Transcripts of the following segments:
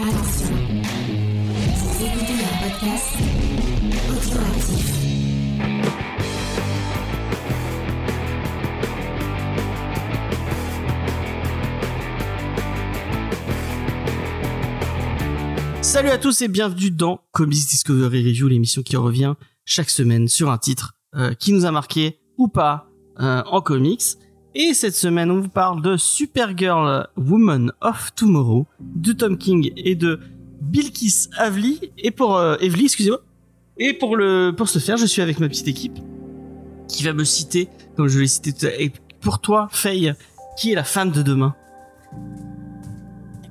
Écoutez podcast. Salut à tous et bienvenue dans Comics Discovery Review, l'émission qui revient chaque semaine sur un titre euh, qui nous a marqué ou pas euh, en comics. Et cette semaine, on vous parle de Supergirl Woman of Tomorrow de Tom King et de Bilkis Avli. Et pour euh, Evely, excusez-moi. Et pour le pour ce faire, je suis avec ma petite équipe qui va me citer, comme je l'ai cité tout à l'heure. Et pour toi, Faye, qui est la femme de demain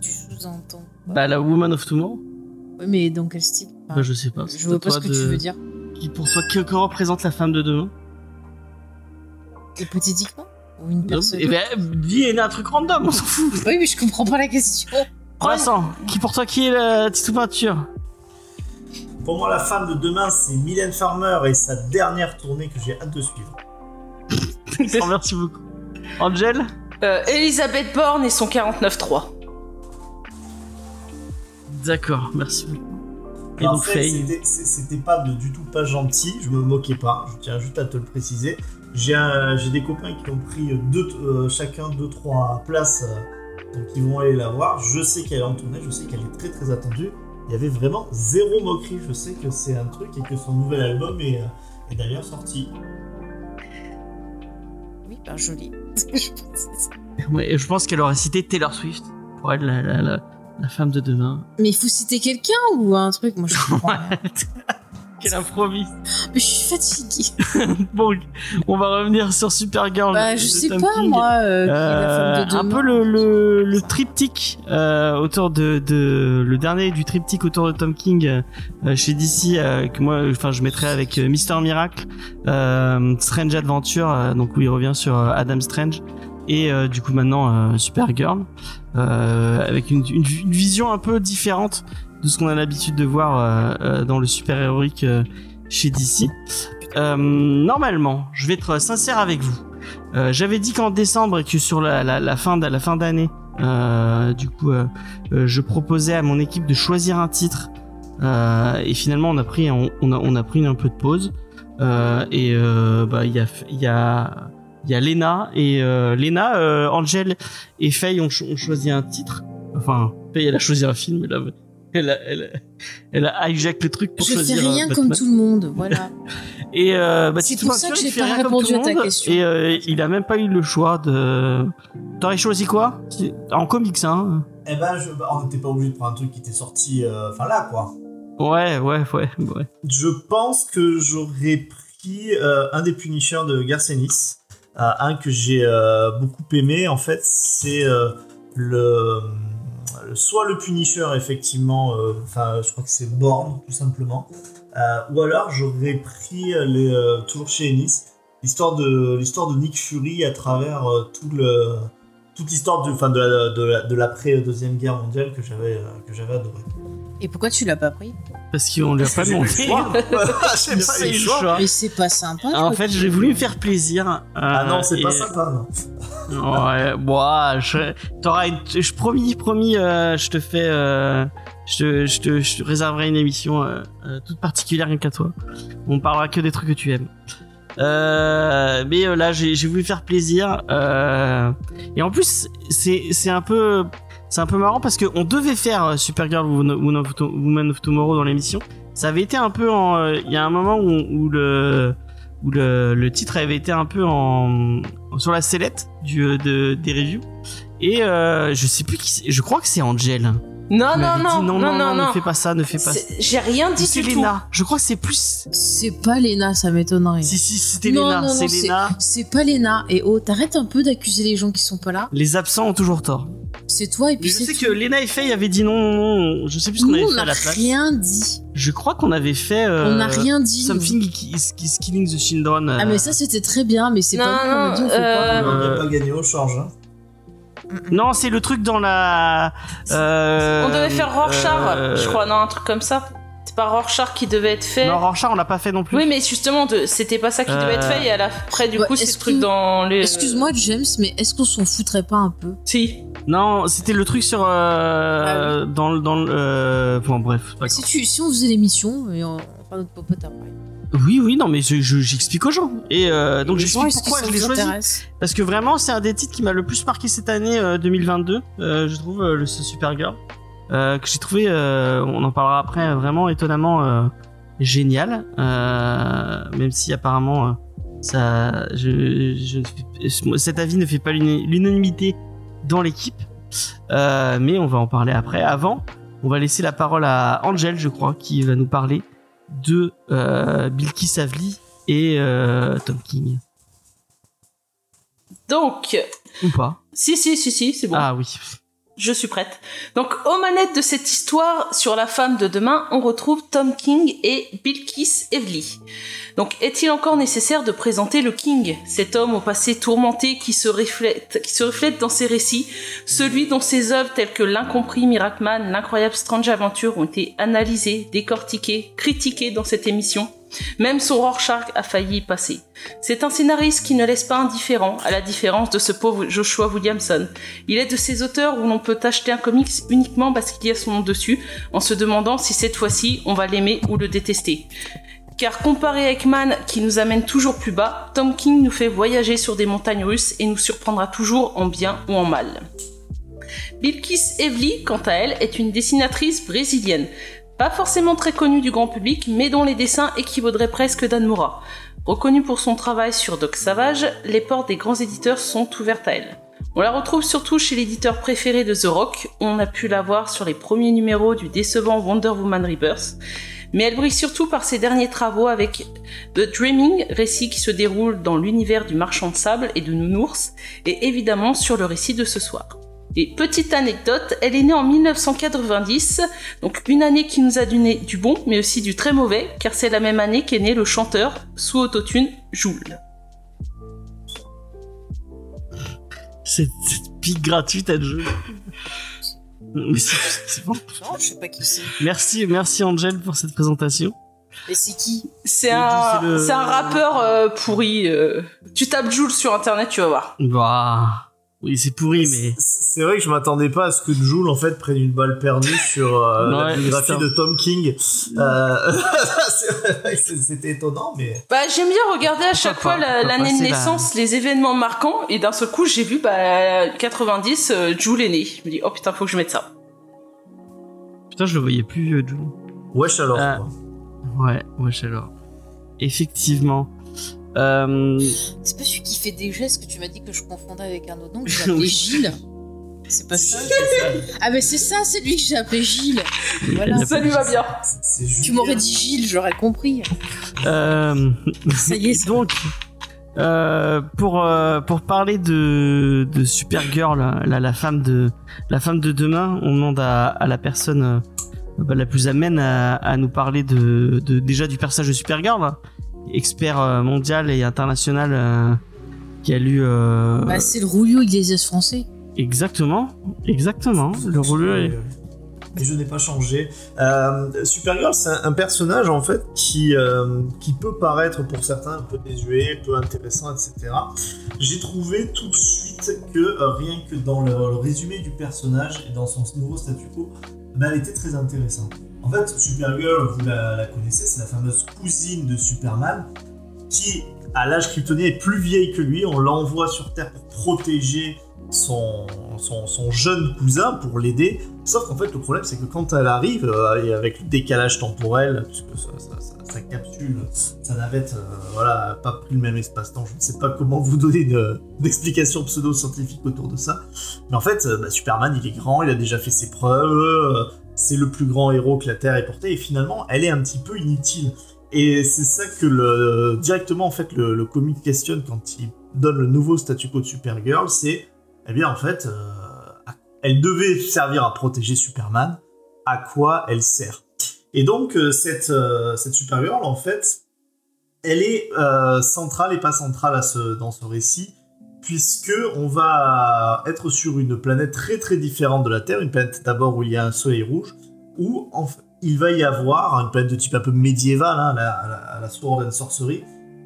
Tu sous-entends. Bah la Woman of Tomorrow. Oui, mais dans quel style? Bah, je sais pas. Je vois pas ce que tu veux dire. Qui pour toi, que, que représente la femme de demain? Hypothétiquement? Ou une personne Eh ben, dis un truc random, on s'en fout. Oui, mais je comprends pas la question. Vincent, qui pour toi, qui est la petite peinture Pour moi, la femme de demain, c'est Mylène Farmer et sa dernière tournée que j'ai hâte de suivre. Merci beaucoup. Angel Euh, Elisabeth Borne et son 49.3. D'accord, merci beaucoup. Et En donc fait, Faye c'était- pas de- du tout pas gentil, je me moquais pas, je tiens juste à te le préciser. J'ai des copains qui ont pris deux, euh, chacun 2-3 places, euh, donc ils vont aller la voir. Je sais qu'elle est en tournée, je sais qu'elle est très très attendue. Il y avait vraiment zéro moquerie, je sais que c'est un truc et que son nouvel album est, euh, est d'ailleurs sorti. Oui, ben joli. Ouais, je pense qu'elle aurait cité Taylor Swift pour la, la, la, la femme de demain. mais il faut citer quelqu'un ou un truc? Moi, je comprends. rien. Quelle improvise mais je suis fatiguée. Bon, on va revenir sur Supergirl. Bah, de je sais Tom pas, King. moi, euh, qui est la Euh, femme de un peu le, le, le triptyque euh, autour de, de le dernier du triptyque autour de Tom King euh, chez DC euh, que moi enfin je mettrais avec Mister Miracle euh, Strange Adventure euh, donc où il revient sur Adam Strange et euh, du coup maintenant euh, Supergirl euh, avec une, une, une vision un peu différente de ce qu'on a l'habitude de voir euh, euh, dans le super héroïque euh, chez DC normalement je vais être sincère avec vous J'avais dit qu'en décembre et que sur la, la, la fin de la fin d'année, du coup, je proposais à mon équipe de choisir un titre. Et finalement, on a pris on, a on a pris un peu de pause. Et bah il y a il y a il y a Lena et euh, Lena, euh, Angel et Faye ont choisi un titre. Enfin, Faye elle a choisi un film. Elle a elle a, elle elle a hijack le truc pour Je fais choisir. euh, rien Batman. comme tout le monde, voilà. Et euh, bah, C'est pour ça que j'ai fait pas rien comme répondu tout le à ta monde, question. Et euh, il a même pas eu le choix de. T'aurais choisi quoi? En comics, hein Eh ben, je- bah, on n'était pas obligé de prendre un truc qui était sorti, euh, enfin là quoi. Ouais, ouais, ouais, ouais. Je pense que j'aurais pris euh, un des Punishers de Garcenis. Euh, un que j'ai euh, beaucoup aimé, en fait, c'est euh, le- soit le Punisher, effectivement, euh, enfin, je crois que c'est Born, tout simplement. Euh, ou alors, j'aurais pris euh, les, euh, toujours chez Ennis, l'histoire de, l'histoire de Nick Fury à travers euh, tout le, toute l'histoire de, la- de, la- de l'après-deuxième guerre mondiale que j'avais, euh, que j'avais adoré. Et pourquoi tu l'as pas pris? Parce qu'on lui a pas demandé. Mais c'est pas sympa. En fait, j'ai voulu me faire plaisir. Ah non, c'est pas sympa, non. Ouais, bon, je, une, je promis, promis, euh, je te fais, euh, je je te, je te réserverai une émission euh, euh, toute particulière rien qu'à toi. On parlera que des trucs que tu aimes. Euh, mais euh, là, j'ai, voulu faire plaisir. Et en plus, c'est, c'est un peu, c'est un peu marrant parce que on devait faire Supergirl Woman Woman of, Tomorrow dans l'émission. Ça avait été un peu il y a un moment où, où le, où le, le titre avait été un peu en sur la sellette du euh, de, des reviews et euh, je sais plus qui c'est je crois que c'est Angel Non, non, non, non, non, non, ne fais pas ça ne fais pas ça J'ai rien dit c'est du tout. Lena je crois que c'est plus C'est pas Lena, ça m'étonnerait. si si c'était non, c'est c'est- Lena C'est pas Lena. Et oh, t'arrêtes un peu d'accuser les gens qui sont pas là. les absents ont toujours tort C'est toi et mais puis je c'est sais tout. que Lena et Faye avaient dit non non non je sais plus ce qu'on avait on fait n'a à la place rien dit. je crois qu'on avait fait euh, On n'a rien dit. Something is, is Killing the Children Ah, euh, mais ça, c'était très bien, mais c'est Non, pas qu'on a dit, on pas. On n'a Euh, pas gagné au change. Hein. non c'est le truc dans la euh, On devait faire Rorschach, euh, je crois, non, un truc comme ça. Par Rorschach qui devait être fait. Non, Rorschach, on l'a pas fait non plus. Oui, mais justement, de... c'était pas ça qui devait être Euh. fait. Et à la après, du Ouais, coup, c'est le truc dans les. Excuse-moi, James, mais est-ce qu'on s'en foutrait pas un peu? Si. Non, c'était le truc sur euh, dans le dans le euh, bon bref. si, grave. tu, si on faisait l'émission et on, on fera notre popote après. Oui, oui, non, mais je- je- j'explique aux gens. Et euh, donc j'explique pourquoi je l'ai choisi. Parce que vraiment, c'est un des titres qui m'a le plus marqué cette année euh, 2022. euh, je trouve euh, le ce Supergirl euh, que j'ai trouvé. euh, on en parlera après. euh, Vraiment étonnamment euh, génial. Euh, même si apparemment euh, ça, je, je cet avis ne fait pas l'unanimité dans l'équipe. Euh, mais on va en parler après. Avant, on va laisser la parole à Angel, je crois, qui va nous parler de euh, Avli et euh, Tom King. Donc, Ou pas si, si, si, si, c'est bon. Ah oui. Je suis prête. Donc, aux manettes de cette histoire sur la femme de demain, on retrouve Tom King et Bilkis Evely. Donc, est-il encore nécessaire de présenter le King, cet homme au passé tourmenté qui se reflète, dans ses récits, celui dont ses œuvres telles que L'incompris, Miracman, L'incroyable Strange Adventure ont été analysées, décortiquées, critiquées dans cette émission? Même son Rorschach a failli y passer. C'est un scénariste qui ne laisse pas indifférent, à la différence de ce pauvre Joshua Williamson. Il est de ces auteurs où l'on peut acheter un comics uniquement parce qu'il y a son nom dessus, en se demandant si cette fois-ci on va l'aimer ou le détester. Car comparé à Ekman, qui nous amène toujours plus bas, Tom King nous fait voyager sur des montagnes russes et nous surprendra toujours en bien ou en mal. Bilkis Evely, quant à elle, est une dessinatrice brésilienne. Pas forcément très connue du grand public, mais dont les dessins équivaudraient presque d'Anne Moura. Reconnue pour son travail sur Doc Savage, les portes des grands éditeurs sont ouvertes à elle. On la retrouve surtout chez l'éditeur préféré de The Rock, on a pu la voir sur les premiers numéros du décevant Wonder Woman Rebirth. Mais elle brille surtout par ses derniers travaux avec The Dreaming, récit qui se déroule dans l'univers du marchand de sable et de nounours, et évidemment sur le récit de ce soir. Et petite anecdote, elle est née en 1990, donc une année qui nous a donné du bon, mais aussi du très mauvais, car c'est la même année qu'est né le chanteur sous autotune Joule. Cette, cette pique gratuite à jeu. Mais c'est- c'est bon. Non, je sais pas qui c'est. Merci, merci Angel pour cette présentation. Et c'est qui? C'est un, c'est le- c'est un rappeur euh, pourri. euh. Tu tapes Joule sur internet, tu vas voir. Bah, oui, c'est pourri, mais C'est vrai que je m'attendais pas à ce que Joule en fait prenne une balle perdue sur euh, la biographie de Tom King. Euh, c'est vrai que C'était étonnant, mais Bah, j'aime bien regarder à chaque fois l'année de naissance, les événements marquants, et d'un seul coup, j'ai vu, bah, 90, euh, Joule est né. Je me dis, oh putain, faut que je mette ça. putain, je le voyais plus, euh, Joe. wesh alors. Ah. quoi. Ouais, ouais, alors. Effectivement. Euh, C'est pas celui qui fait des gestes que tu m'as dit que je confondais avec un autre nom que j'ai appelé. Gilles. C'est pas ça Ah mais c'est ça, c'est lui que j'ai appelé Gilles. Voilà. Ça lui va bien. Tu m'aurais dit Gilles, j'aurais compris. euh, Ça y est, ça donc, euh, pour euh, pour parler de de Supergirl, la, la femme de la femme de demain, on demande à, à la personne euh, bah, la plus amène à, à nous parler de, de déjà du personnage de Supergirl, expert euh, mondial et international euh, qui a lu euh, Bah, c'est le rouillou Iglesias français. exactement, exactement le rôle. est- Et je n'ai pas changé. Euh, Supergirl, c'est un, un personnage en fait qui, euh, qui peut paraître pour certains un peu désuet, peu intéressant, etc. J'ai trouvé tout de suite que euh, rien que dans le, le résumé du personnage et dans son nouveau statu quo, ben, elle était très intéressante. En fait, Supergirl, vous la, connaissez, c'est la fameuse cousine de Superman qui, à l'âge kryptonien, est plus vieille que lui. On l'envoie sur Terre pour protéger son, jeune cousin, pour l'aider. Sauf qu'en fait, le problème, c'est que quand elle arrive, euh, avec le décalage temporel, puisque sa, sa- sa- sa capsule, sa navette, euh, voilà, pas pris le même espace-temps, je ne sais pas comment vous donner de- d'explication pseudo-scientifique autour de ça. Mais en fait, euh, bah, Superman, il est grand, il a déjà fait ses preuves, euh, c'est le plus grand héros que la Terre ait porté, et finalement, elle est un petit peu inutile. Et c'est ça que directement, en fait, le, le comic questionne quand il donne le nouveau statu quo de Supergirl, c'est, eh bien, en fait, euh, elle devait servir à protéger Superman. À quoi elle sert? Et donc, euh, cette, euh, cette Supergirl, en fait, elle est centrale et pas centrale dans ce récit, puisque on va être sur une planète très très différente de la Terre, une planète d'abord où il y a un soleil rouge, où il va y avoir une planète de type un peu médiéval, hein, la, à la, la Sword and Sorcery,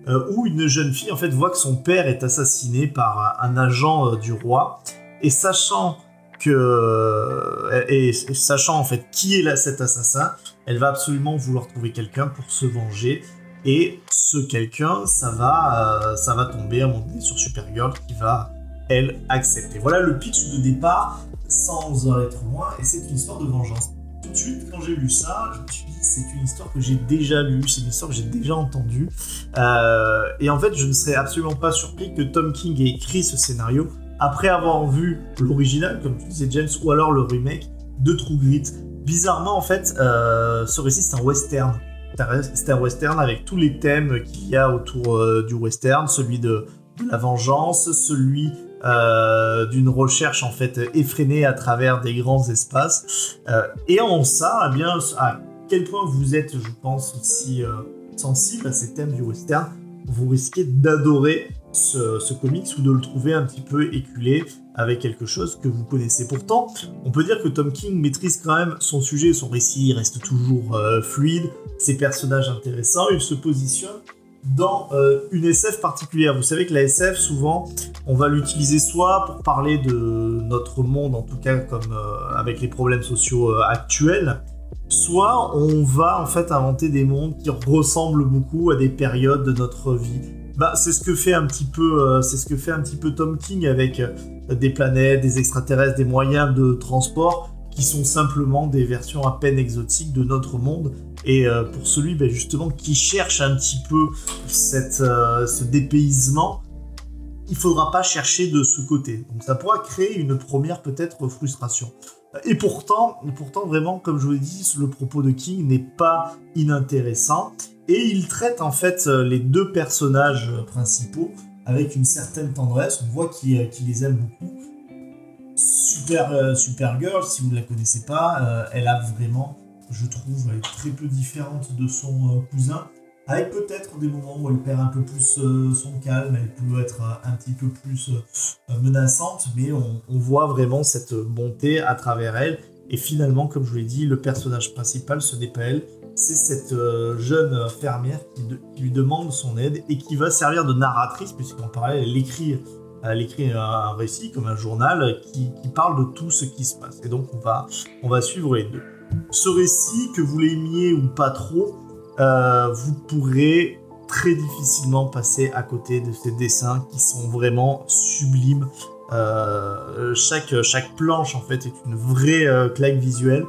euh, où une jeune fille en fait voit que son père est assassiné par un agent euh, du roi, et sachant que euh, et sachant en fait qui est là cet assassin, elle va absolument vouloir trouver quelqu'un pour se venger. Et ce quelqu'un, ça va, euh, ça va tomber à sur Supergirl qui va elle accepter. Voilà le pitch de départ sans en être loin, et c'est une histoire de vengeance. Tout de suite, quand j'ai lu ça, je me suis dit c'est une histoire que j'ai déjà lue, c'est une histoire que j'ai déjà entendue. Euh, et en fait, je ne serais absolument pas surpris que Tom King ait écrit ce scénario après avoir vu l'original, comme tu disais James, ou alors le remake de True Grit. Bizarrement, en fait, euh, ce récit c'est un western. C'est un western avec tous les thèmes qu'il y a autour euh, du western, celui de, la vengeance, celui euh, d'une recherche en fait effrénée à travers des grands espaces. Euh, et en ça, eh à quel point vous êtes, je pense, aussi sensible à ces thèmes du western, vous risquez d'adorer ce, comics ou de le trouver un petit peu éculé avec quelque chose que vous connaissez. Pourtant, on peut dire que Tom King maîtrise quand même son sujet, son récit reste toujours euh, fluide, ses personnages intéressants, il se positionne dans euh, une SF particulière. Vous savez que la SF, souvent, on va l'utiliser soit pour parler de notre monde, en tout cas comme euh, avec les problèmes sociaux actuels, soit on va en fait inventer des mondes qui ressemblent beaucoup à des périodes de notre vie. Bah, c'est ce que fait un petit peu, euh, c'est ce que fait un petit peu Tom King avec euh, des planètes, des extraterrestres, des moyens de transport qui sont simplement des versions à peine exotiques de notre monde. Et euh, pour celui ben, justement qui cherche un petit peu cette, ce dépaysement, il faudra pas chercher de ce côté. Donc ça pourra créer une première peut-être frustration. Et pourtant, pourtant vraiment, comme je vous l'ai dit, le propos de King n'est pas inintéressant. Et il traite en fait euh, les deux personnages principaux avec une certaine tendresse. On voit qu'il euh, les aime beaucoup. Super, euh, Supergirl, si vous ne la connaissez pas, euh, elle a vraiment, je trouve, elle est très peu différente de son euh, cousin. Avec peut-être des moments où elle perd un peu plus euh, son calme, elle peut être euh, un petit peu plus euh, menaçante, mais on, on voit vraiment cette bonté à travers elle. Et finalement, comme je vous l'ai dit, le personnage principal, ce n'est pas elle, c'est cette euh, jeune fermière qui, lui demande son aide et qui va servir de narratrice, puisqu'en parallèle, elle écrit, elle écrit un, récit comme un journal qui, parle de tout ce qui se passe. Et donc, on va, on va suivre les deux. Ce récit, que vous l'aimiez ou pas trop, euh, vous pourrez très difficilement passer à côté de ces dessins qui sont vraiment sublimes. Euh, chaque, chaque planche en fait est une vraie claque visuelle.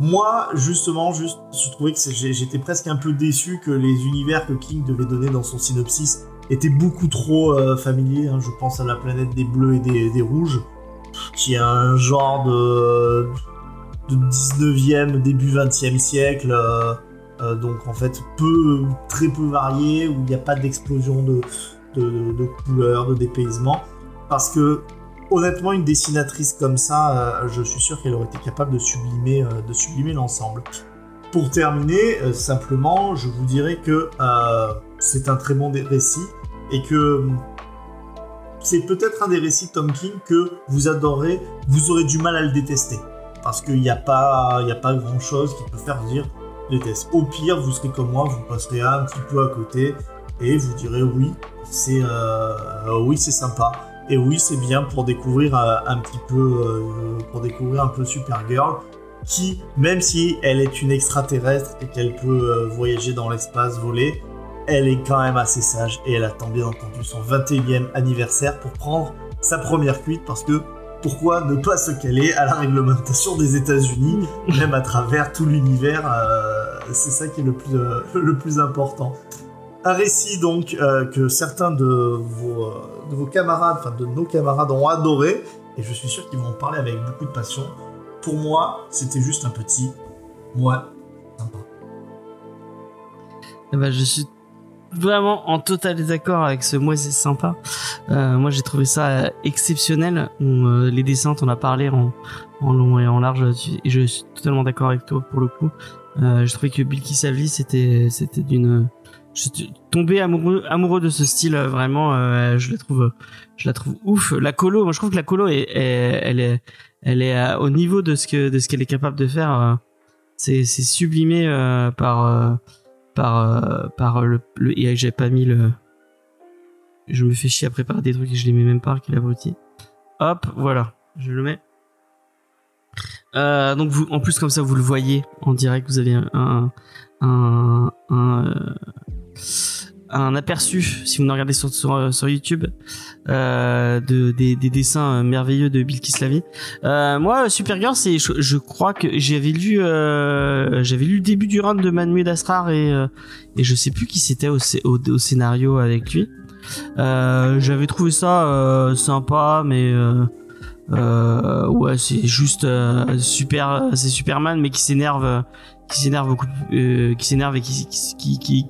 Moi, justement, juste, je trouvais que j'étais presque un peu déçu que les univers que King devait donner dans son synopsis étaient beaucoup trop euh, familiers. hein. Je pense à la planète des bleus et des, rouges, qui est un genre de, de 19e, début 20e siècle. euh, euh, donc en fait peu très peu varié où il n'y a pas d'explosion de, de, de- de couleurs, de dépaysement parce que honnêtement une dessinatrice comme ça euh, je suis sûr qu'elle aurait été capable de sublimer, euh, l'ensemble. Pour terminer, euh, simplement, je vous dirais que c'est un très bon récit et que hum, c'est peut-être un des récits de Tom King que vous adorez, vous aurez du mal à le détester. Parce qu'il n'y a pas, il y a pas grand chose qui peut faire dire déteste. Au pire, vous serez comme moi, vous passerez un petit peu à côté et vous direz oui, c'est oui, c'est sympa. Et oui, c'est bien pour découvrir euh, un petit peu euh, pour découvrir un peu Supergirl qui même si elle est une extraterrestre et qu'elle peut euh, voyager dans l'espace, voler, elle est quand même assez sage et elle attend bien entendu son 21e anniversaire pour prendre sa première cuite parce que pourquoi ne pas se caler à la réglementation des États-Unis, même à travers tout l'univers euh, C'est ça qui est le plus, euh, le plus important. Un récit donc euh, que certains de vos, de vos camarades, enfin de nos camarades ont adoré, et je suis sûr qu'ils vont en parler avec beaucoup de passion. Pour moi, c'était juste un petit moi sympa. Eh ben, je suis vraiment en total désaccord avec ce moi c'est sympa. Euh, moi j'ai trouvé ça exceptionnel. On, euh, les dessins, on a parlé en, en long et en large et je suis totalement d'accord avec toi pour le coup. Euh, je trouvais que Bilky Savli c'était c'était d'une je suis tombé amoureux amoureux de ce style euh, vraiment euh, je la trouve je la trouve ouf. La colo moi je trouve que la colo est, elle est elle est euh, au niveau de ce que de ce qu'elle est capable de faire c'est c'est sublimé par par par le, le et j'ai pas mis le je me fais chier à préparer des trucs et je les mets même pas quel abruti. Hop voilà je le mets. Donc vous en plus comme ça vous le voyez en direct vous avez un un un aperçu si vous nous regardez sur sur YouTube euh, de des, des dessins euh, merveilleux de Bill Kislavi. Euh, moi Supergirl c'est je, crois que j'avais lu euh, j'avais lu le début du run de Manu d'Astrar et euh, et je sais plus qui c'était au, au, scénario avec lui. Euh, j'avais trouvé ça euh, sympa mais euh, euh, ouais c'est juste euh, super c'est Superman mais qui s'énerve euh, qui s'énerve beaucoup euh, qui s'énerve et qui, qui,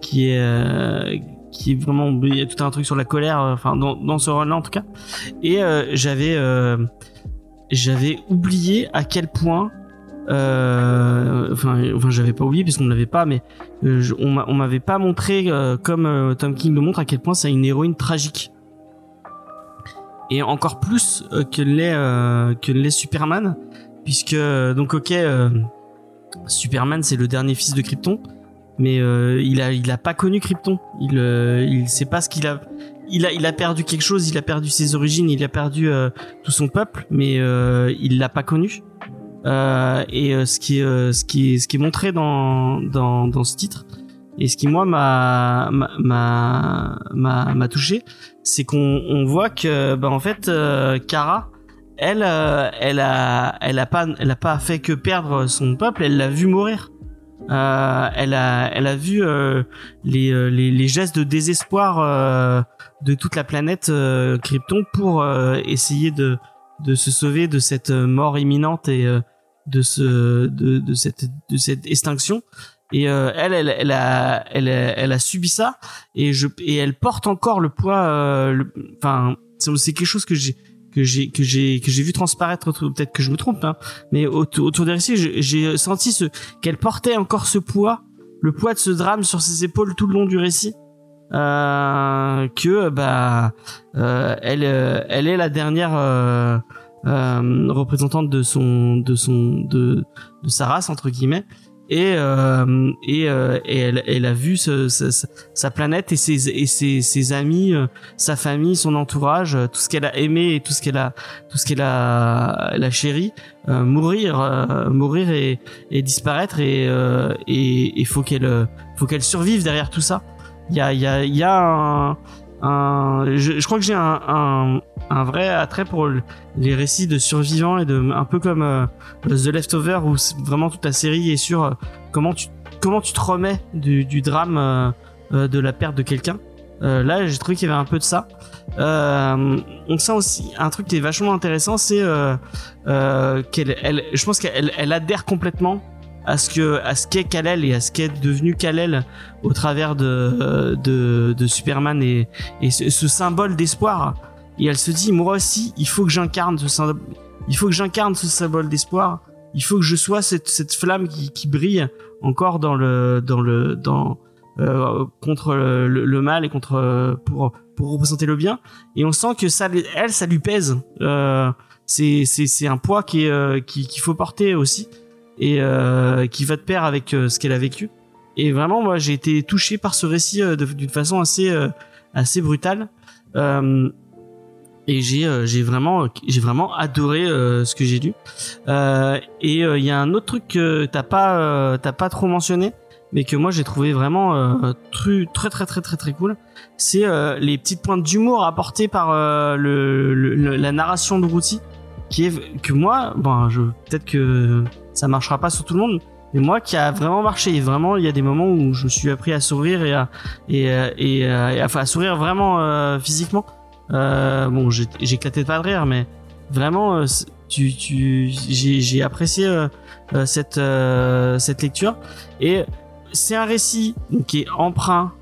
qui est euh, qui vraiment il y a tout un truc sur la colère euh, enfin dans, dans ce rôle là en tout cas. Et euh, j'avais j'avais oublié à quel point enfin enfin j'avais pas oublié parce qu'on l'avait pas mais on on m'avait pas montré comme Tom King le montre à quel point c'est une héroïne tragique. Et encore plus que l'est que l'est Superman puisque donc ok Superman c'est le dernier fils de Krypton mais euh, il a il a pas connu Krypton. Il euh, il sait pas ce qu'il a il a il a perdu quelque chose. Il a perdu ses origines. Il a perdu euh, tout son peuple. Mais euh, il l'a pas connu. Euh, et euh, ce qui est ce qui ce qui est montré dans dans dans ce titre et ce qui moi m'a m'a m'a m'a touché c'est qu'on on voit que bah en fait Kara elle elle a elle a pas elle a pas fait que perdre son peuple. Elle l'a vu mourir euh, elle a elle a vu euh, les, euh, les les gestes de désespoir euh, de toute la planète euh, Krypton pour euh, essayer de de se sauver de cette mort imminente et de ce de, de cette de cette extinction. Et elle, elle elle a elle elle a subi ça et je et elle porte encore le poids enfin c'est quelque chose que j'ai que j'ai que j'ai que j'ai vu transparaître peut-être que je me trompe hein, mais autour, autour des récits j'ai- j'ai senti ce qu'elle portait encore ce poids le poids de ce drame sur ses épaules tout le long du récit euh, que bah euh, elle euh, elle est la dernière euh, euh, représentante de son de son de de sa race entre guillemets et euh, et, euh, elle, elle a vu ce, ce- sa planète et ses et ses, ses amis euh, sa famille son entourage euh, tout ce qu'elle a aimé et tout ce qu'elle a tout ce qu'elle a elle a chéri euh, mourir euh, mourir et, et disparaître. Et et faut qu'elle faut qu'elle survive derrière tout ça. Il y a il y a il y a un, je, crois que j'ai un, vrai attrait pour le- les récits de survivants et de un peu comme euh, The Leftover où vraiment toute la série est sur euh, comment tu comment tu te remets du, drame euh, de la perte de quelqu'un. Là j'ai trouvé qu'il y avait un peu de ça. On sent aussi un truc qui est vachement intéressant c'est qu'elle elle, je pense qu'elle elle adhère complètement à ce ce qu'est Kal-El et à ce qu'est devenu Kal-El au travers de de, Superman et, ce, symbole d'espoir. Et elle se dit moi aussi il faut que j'incarne ce symbole il faut que j'incarne ce symbole d'espoir. Il faut que je sois cette, flamme qui, brille encore dans le dans le dans euh, contre le, mal et contre pour pour représenter le bien. Et on sent que ça elle ça lui pèse. Euh, c'est c'est c'est un poids qui euh, qui qu'il faut porter aussi et euh, qui va de pair avec euh, ce qu'elle a vécu. Et vraiment moi j'ai été touché par ce récit euh, d'une façon assez assez brutale. Et j'ai j'ai vraiment j'ai vraiment adoré ce que j'ai lu. Et il y a un autre truc que t'as pas t'as pas trop mentionné mais que moi j'ai trouvé vraiment tru- très très très très très cool. C'est les petites pointes d'humour apportées par le, la narration de Routy qui est que moi bon peut-être que ça marchera pas sur tout le monde. Mais moi qui a vraiment marché vraiment il y a des moments où je me suis appris à sourire et à et, euh, et, euh, et à- à sourire vraiment euh, physiquement. Euh, bon j'ai éclaté de pas de rire mais vraiment euh, tu tu j'ai apprécié euh, cette cette lecture. Et c'est un récit qui est emprunt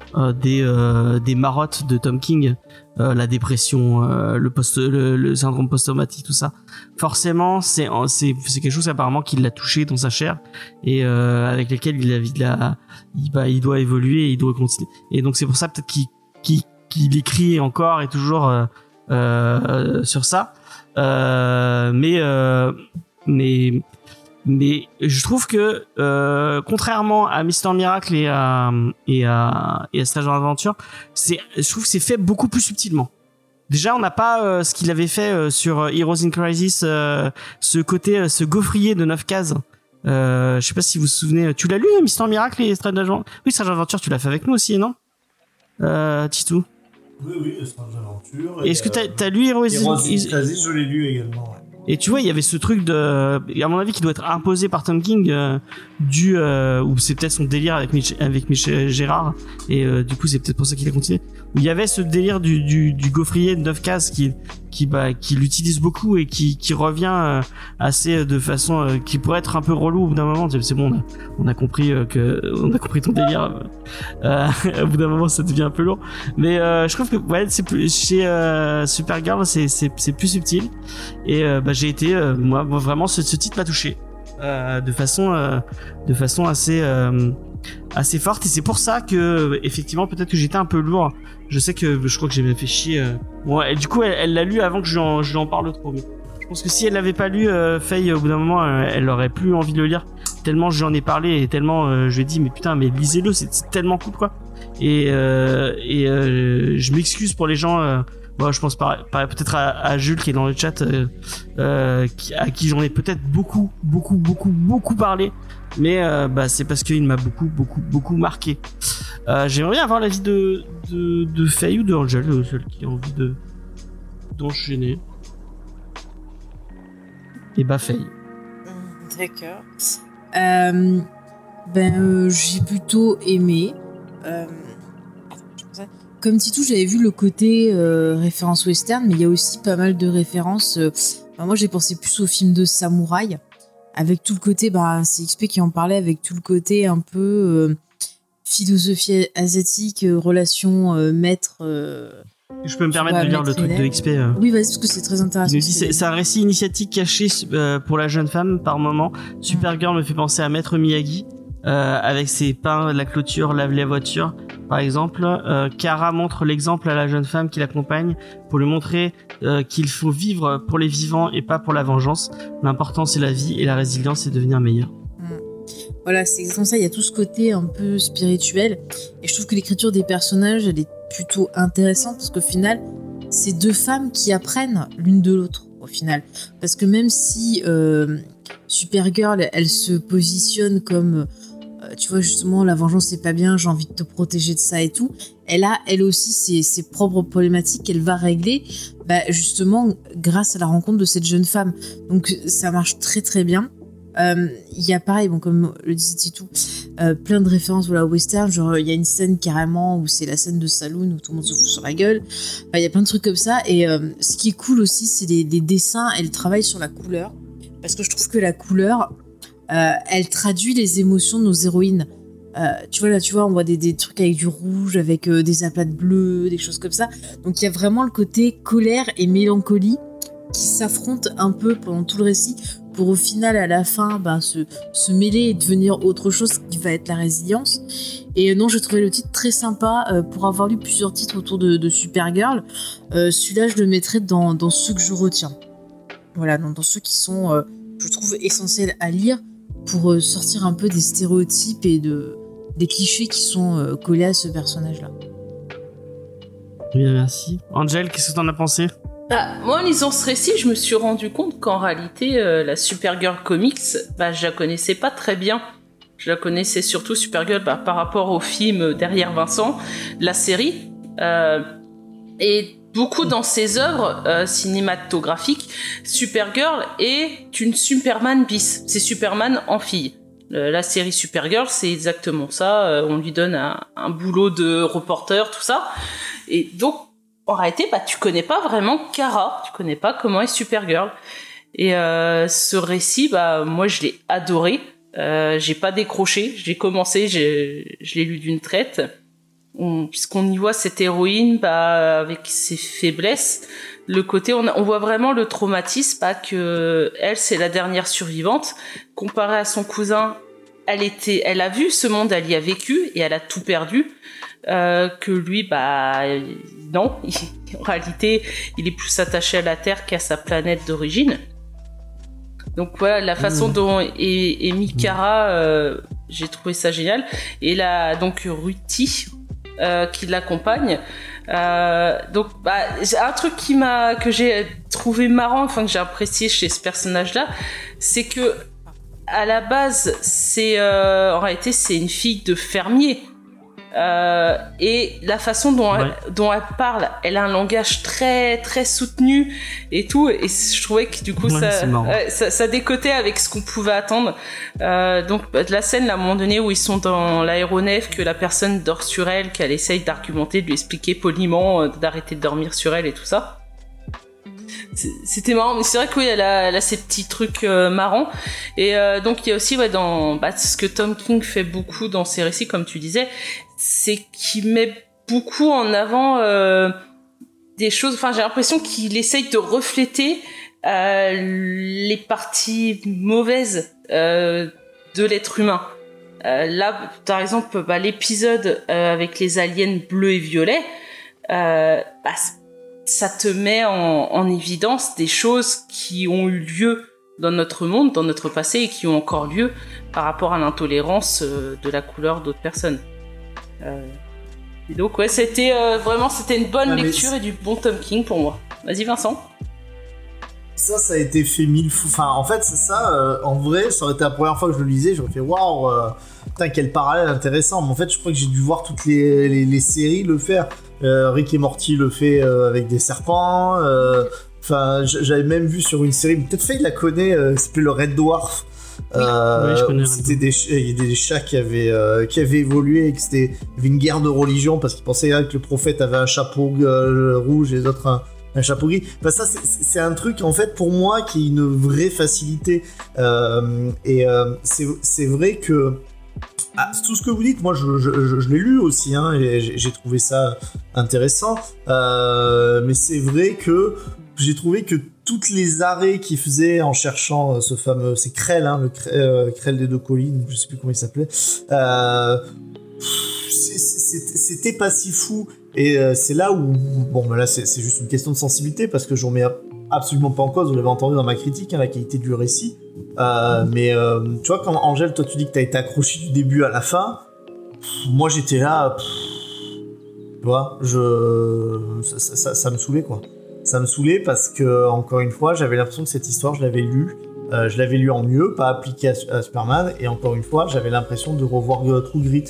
des des marottes de Tom King euh, la dépression euh, le post le, le syndrome post-traumatique tout ça. Forcément c'est c'est quelque chose apparemment qui l'a touché dans sa chair et euh, avec lequel il a il a il, bah, il doit évoluer et il doit continuer. Et donc c'est pour ça peut-être qu'il écrit encore et toujours euh, euh, sur ça. Mais mais mais je trouve que euh, contrairement à Mister Miracle et à et à et à Stranger Adventure, c'est je trouve que c'est fait beaucoup plus subtilement. Déjà, on n'a pas euh, ce qu'il avait fait euh, sur euh, Heroes in Crisis, euh, ce côté, euh, ce gaufrier de 9 cases. Euh, je sais pas si vous vous souvenez. Tu l'as lu, Mister Miracle et Strange Adventure Oui, Strange Adventure, tu l'as fait avec nous aussi, non? Euh, Titou. Oui, oui, Strange Adventure. Est-ce que t'as as lu Heroes, in- Heroes in Is- Crisis, je l'ai lu également. ouais. Et tu vois, il y avait ce truc de, à mon avis, qui doit être imposé par Tom King, euh, du, euh, ou c'est peut-être son délire avec avec Michel Gérard, et euh, du coup c'est peut-être pour ça qu'il a continué. Il y avait ce délire du, du, du gaufrier de 9 cases qui, qui, bah, qui l'utilise beaucoup et qui, qui revient euh, assez de façon, euh, qui pourrait être un peu relou au bout d'un moment. C'est bon, on a, on a compris euh, que, on a compris ton délire. Euh, au bout d'un moment, ça devient un peu lourd. Mais euh, je trouve que ouais, c'est plus chez euh, Supergirl, c'est c'est plus subtil. Et euh, bah, j'ai été, euh, moi, moi, vraiment, ce, ce titre m'a touché euh, de façon, euh, de façon assez, euh, assez forte. Et c'est pour ça que, effectivement, peut-être que j'étais un peu lourd. Je sais que je crois que j'ai même fait chier. Euh... Bon, et du coup, elle l'a lu avant que je lui en, en parle trop. Mais je pense que si elle l'avait pas lu, euh, Faye, au bout d'un moment, euh, elle aurait plus envie de le lire. Tellement j'en ai parlé et tellement euh, je lui ai dit, mais putain, mais lisez-le, c'est tellement cool, quoi. Et, euh, et euh, je m'excuse pour les gens. Euh, Bon, je pense peut-être à, Jules qui est dans le chat, euh, euh, à qui j'en ai peut-être beaucoup, beaucoup, beaucoup, beaucoup parlé, mais euh, bah, c'est parce qu'il m'a beaucoup, beaucoup, beaucoup marqué. Euh, J'aimerais bien avoir l'avis de, de, de Faye ou de Angel, celle qui a envie de d'enchaîner. Et bah Faye. D'accord. Euh, ben, j'ai plutôt aimé. Comme Titou, j'avais vu le côté référence western, mais il y a aussi pas mal de références. moi, j'ai pensé plus au film de samouraï, avec tout le côté, bah, c'est XP qui en parlait, avec tout le côté un peu euh, philosophie asiatique, euh, relation euh, maître. Je peux me permettre de lire le truc de. XP. Oui, vas-y, parce que c'est très intéressant. C'est un récit initiatique caché pour la jeune femme par moment. Supergirl me fait penser à Maître Miyagi euh, avec ses pains, la clôture, lave les voitures par exemple. Euh, Kara montre l'exemple à la jeune femme qui l'accompagne pour lui montrer euh, qu'il faut vivre pour les vivants et pas pour la vengeance. L'important c'est la vie et la résilience c'est devenir meilleur. Voilà, c'est exactement ça. Il y a tout ce côté un peu spirituel. Et je trouve que l'écriture des personnages, elle est plutôt intéressante parce qu'au final, c'est deux femmes qui apprennent l'une de l'autre, au final. Parce que même si euh, Supergirl, elle se positionne comme, tu vois, justement, la vengeance, c'est pas bien, j'ai envie de te protéger de ça et tout, elle a, elle aussi, ses, ses propres problématiques qu'elle va régler, bah, justement, grâce à la rencontre de cette jeune femme. Donc, ça marche très très bien. Euh, Il y a pareil, bon, comme le disait Titou, euh, plein de références voilà, western. Genre, il y a une scène carrément où c'est la scène de saloon où tout le monde se fout sur la gueule. Il y a plein de trucs comme ça. Et euh, ce qui est cool aussi, c'est les dessins et le travail sur la couleur. Parce que je trouve que la couleur, euh, elle traduit les émotions de nos héroïnes. Euh, tu vois, là, tu vois, on voit des, trucs avec du rouge, avec euh, des aplats de bleu, des choses comme ça. Donc, il y a vraiment le côté colère et mélancolie qui s'affrontent un peu pendant tout le récit pour au final à la fin ben, se, se mêler et devenir autre chose qui va être la résilience. Et non, j'ai trouvé le titre très sympa pour avoir lu plusieurs titres autour de, Supergirl. Celui-là, je le mettrais dans, ceux que je retiens. Voilà, dans, dans ceux qui sont, je trouve, essentiels à lire pour euh, sortir un peu des stéréotypes et de, des clichés qui sont euh, collés à ce personnage-là. Bien merci. Angel, qu'est-ce que t'en as pensé? Bah, moi, en lisant ce récit, je me suis rendu compte qu'en réalité, euh, la Supergirl Comics, bah, je la connaissais pas très bien. Je la connaissais surtout Supergirl bah, par rapport au film Derrière Vincent, la série. Euh, et beaucoup dans ses œuvres euh, cinématographiques, Supergirl est une Superman bis. C'est Superman en fille. Le- la série Supergirl, c'est exactement ça. Euh, on lui donne un, un boulot de reporter, tout ça. Et donc, en réalité, bah, tu connais pas vraiment Kara, tu connais pas comment est Supergirl. Et euh, ce récit, bah, moi, je l'ai adoré. Euh, j'ai pas décroché, j'ai commencé, je l'ai lu d'une traite. On- Puisqu'on y voit cette héroïne, bah, avec ses faiblesses, le côté, on, voit vraiment le traumatisme, pas que elle, c'est la dernière survivante, comparée à son cousin. Elle était, elle a vu ce monde, elle y a vécu et elle a tout perdu. Euh, que lui, bah non, en réalité, il est plus attaché à la Terre qu'à sa planète d'origine. Donc voilà, la façon Mmh. dont est, est mis Kara, euh, j'ai trouvé ça génial. Et là, donc Ruti, euh, qui l'accompagne. Euh, donc, bah, un truc qui m'a que j'ai trouvé marrant, enfin que j'ai apprécié chez ce personnage-là, c'est que à la base, c'est euh, en réalité c'est une fille de fermier. Euh, et la façon dont, Ouais. elle, dont elle parle, elle a un langage très très soutenu et tout. Et je trouvais que du coup Ouais, ça, ouais, ça, ça décotait avec ce qu'on pouvait attendre. Euh, donc bah, la scène là, à un moment donné où ils sont dans l'aéronef, que la personne dort sur elle, qu'elle essaye d'argumenter, de lui expliquer poliment euh, d'arrêter de dormir sur elle et tout ça. C'était marrant, mais c'est vrai que oui, elle a, elle a ces petits trucs euh, marrants. Et euh, donc il y a aussi ouais, dans bah, ce que Tom King fait beaucoup dans ses récits, comme tu disais, c'est qu'il met beaucoup en avant euh, des choses. Enfin, j'ai l'impression qu'il essaye de refléter euh, les parties mauvaises euh, de l'être humain. Euh, là, par exemple, bah, l'épisode euh, avec les aliens bleus et violets, euh, bah, ça te met en, en évidence des choses qui ont eu lieu dans notre monde, dans notre passé, et qui ont encore lieu par rapport à l'intolérance de la couleur d'autres personnes. Euh, et donc ouais, c'était euh, vraiment c'était une bonne Ah, lecture c'est- et du bon Tom King pour moi. Vas-y Vincent. Ça, ça a été fait mille fois. Enfin, en fait, c'est ça. euh, en vrai, ça aurait été la première fois que je le lisais. J'aurais fait waouh, putain, quel parallèle intéressant. Mais en fait, je crois que j'ai dû voir toutes les, les, les séries le faire. Euh, Rick et Morty le fait euh, avec des serpents. Enfin, j'avais même vu sur une série. Peut-être Faye la connaît. Qui s'appelait le Red Dwarf. Euh, Oui, je connais où Red C'était des, il y des chats qui avaient, euh, qui avaient évolué et que c'était il y avait une guerre de religion parce qu'ils pensaient que le prophète avait un chapeau euh, rouge et les autres un, un chapeau gris. Enfin, ça, c'est- un truc, en fait, pour moi, qui est une vraie facilité. Euh, et c'est c'est vrai que. Ah, tout ce que vous dites, moi, je, je- je- je l'ai lu aussi, hein, et j'ai j'ai trouvé ça intéressant. Mais c'est vrai que j'ai trouvé que toutes les arrêts qu'il faisait en cherchant euh, ce fameux, c'est Krell, hein, le Krell, euh, des deux collines, je sais plus comment il s'appelait. Euh, C'était pas si fou. Et c'est là où, bon, là, c'est juste une question de sensibilité parce que j'en mets absolument pas en cause. Vous l'avez entendu dans ma critique, hein, la qualité du récit. Mais tu vois, quand Angèle, toi, tu dis que t'as été accroché du début à la fin, moi j'étais là, tu vois, je, ça- ça me saoulait quoi. Ça me saoulait parce que, encore une fois, j'avais l'impression que cette histoire, je l'avais lue. euh, je l'avais lu en mieux, pas appliqué à, à Superman, et encore une fois, j'avais l'impression de revoir euh, True Grit.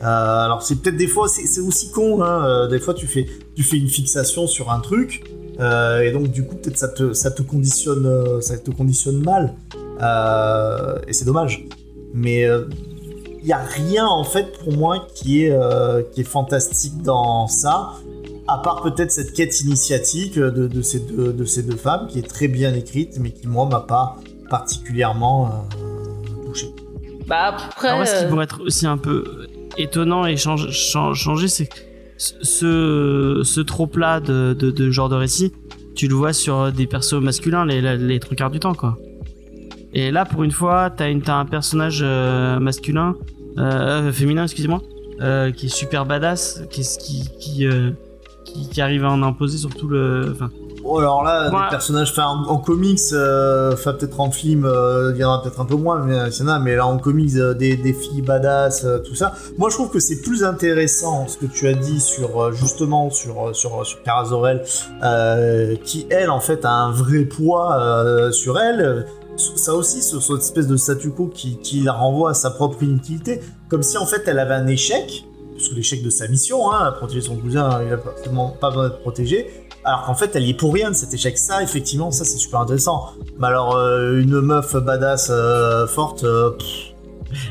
Alors c'est peut-être des fois, c'est aussi con, hein, euh, des fois tu fais, tu fais une fixation sur un truc, euh, et donc du coup peut-être ça te, ça te conditionne, ça te conditionne mal, et c'est dommage. Mais il y a rien en fait pour moi qui est, qui est fantastique dans ça, à part peut-être cette quête initiatique de, de ces deux, de ces deux femmes qui est très bien écrite, mais qui moi m'a pas particulièrement euh, touché. Bah après. Alors, ce qui euh, pourrait être aussi un peu étonnant et change- chan- changer, c'est que ce, ce trop-plat de, de, de genre de récit, tu le vois sur des persos masculins les, les, les trois quarts du temps, quoi. Et là, pour une fois, t'as une- t'as un personnage euh, masculin, euh, féminin, excusez-moi, euh, qui est super badass, qui, qui, qui, euh, qui, qui arrive à en imposer sur tout le. Enfin, Oh, alors là, Moi- des personnages, enfin en, en comics, euh, enfin peut-être en film, euh, il y en a peut-être un peu moins, mais euh, il y en a, mais là en comics, euh, des, des filles badass, tout ça. Moi je trouve que c'est plus intéressant ce que tu as dit sur justement sur sur sur Kara Zor-El, qui elle en fait a un vrai poids sur elle. Ça aussi, ce- cette espèce de statu quo qui, qui la renvoie à sa propre inutilité, comme si en fait elle avait un échec, parce que l'échec de sa mission, hein, protéger son cousin, il a absolument pas besoin d'être protégé, alors qu'en fait elle y est pour rien de cet échec. Ça, effectivement, ça c'est super intéressant. Mais alors, euh, une meuf badass euh, forte, euh, pff,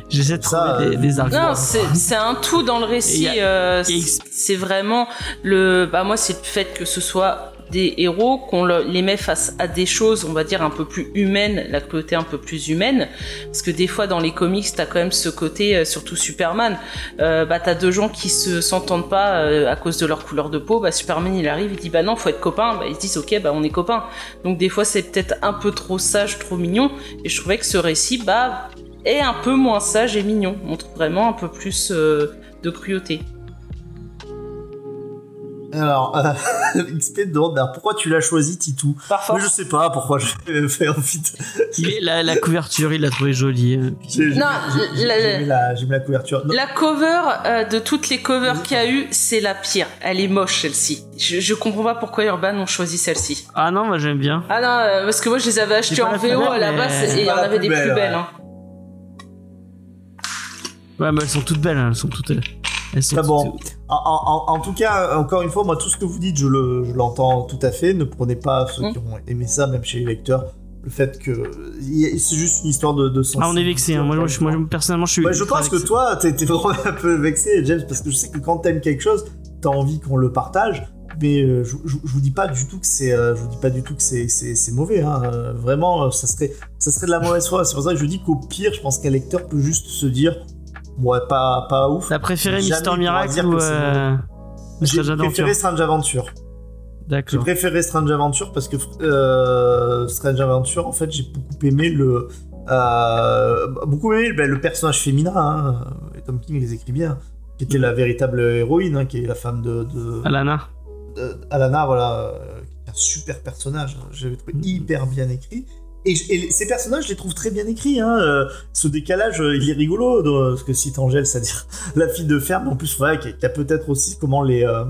j'essaie de Ça, trouver des, des arguments. Non, c'est c'est un tout dans le récit. Euh, c'est- c'est vraiment le. Bah moi, c'est le fait que ce soit des héros qu'on le- les met face à des choses, on va dire un peu plus humaines, la côté un peu plus humaine, parce que des fois dans les comics, t'as quand même ce côté, euh, surtout Superman, euh, bah t'as deux gens qui se s'entendent pas euh, à cause de leur couleur de peau, bah Superman il arrive, il dit bah non, faut être copain, bah ils se disent ok, bah on est copains. Donc des fois c'est peut-être un peu trop sage, trop mignon, et je trouvais que ce récit, bah est un peu moins sage et mignon, montre vraiment un peu plus euh, de cruauté. Alors, euh, XP demande bah, pourquoi tu l'as choisi, Titou? Parfois. Moi, je sais pas pourquoi je fais ensuite. Il est, la, la couverture, il l'a trouvé jolie. J'ai Non, j'ai- la- j'ai la, j'ai aimé la couverture. Non, La cover euh, de toutes les covers qu'il y a eu, c'est la pire. Elle est moche celle-ci. Je, je comprends pas pourquoi Urban ont choisi celle-ci. Ah non, moi j'aime bien. Ah non, euh, parce que moi je les avais achetées en VO belle, à la base et il y en avait plus des belle, plus belles. ouais. hein. Ouais, mais elles sont toutes belles, hein, elles sont toutes. euh, Elles sont toutes- bon. En, en- en tout cas, encore une fois, moi, tout ce que vous dites, je le- je l'entends tout à fait. Ne prenez pas ceux Mm. qui ont aimé ça, même chez les lecteurs, le fait que c'est juste une histoire de, de Ah, on est vexé. Hein. Moi, moi, personnellement, je suis. Ouais, je pense que toi, t'es vraiment un peu vexé, James, parce que je sais que quand t'aimes quelque chose, t'as envie qu'on le partage. Mais euh, je, je- je vous dis pas du tout que c'est, euh, je vous dis pas du tout que c'est, c'est, c'est mauvais. Hein. Euh, vraiment, euh, ça serait, ça serait de la mauvaise foi. C'est pour ça que je dis qu'au pire, je pense qu'un lecteur peut juste se dire, ouais, pas, pas ouf. T'as préféré Mister Miracle ou. Euh... J'ai préféré Strange Adventure. J'ai D'accord. préféré Strange Adventure parce que euh, Strange Adventure, en fait, j'ai beaucoup aimé le, euh, beaucoup aimé ben, le personnage féminin. Hein, et Tom King les écrit bien, qui était la véritable héroïne, hein, qui est la femme de, de, Alana. de- Alana, voilà, euh, qui est un super personnage. hein, J'avais trouvé Mhm. hyper bien écrit. Et, ces personnages, je les trouve très bien écrits. Hein. euh, ce décalage, euh, il est rigolo. parce que si Angèle, c'est-à-dire la fille de ferme, en plus, ouais, qui, a- peut-être aussi comment les. euh,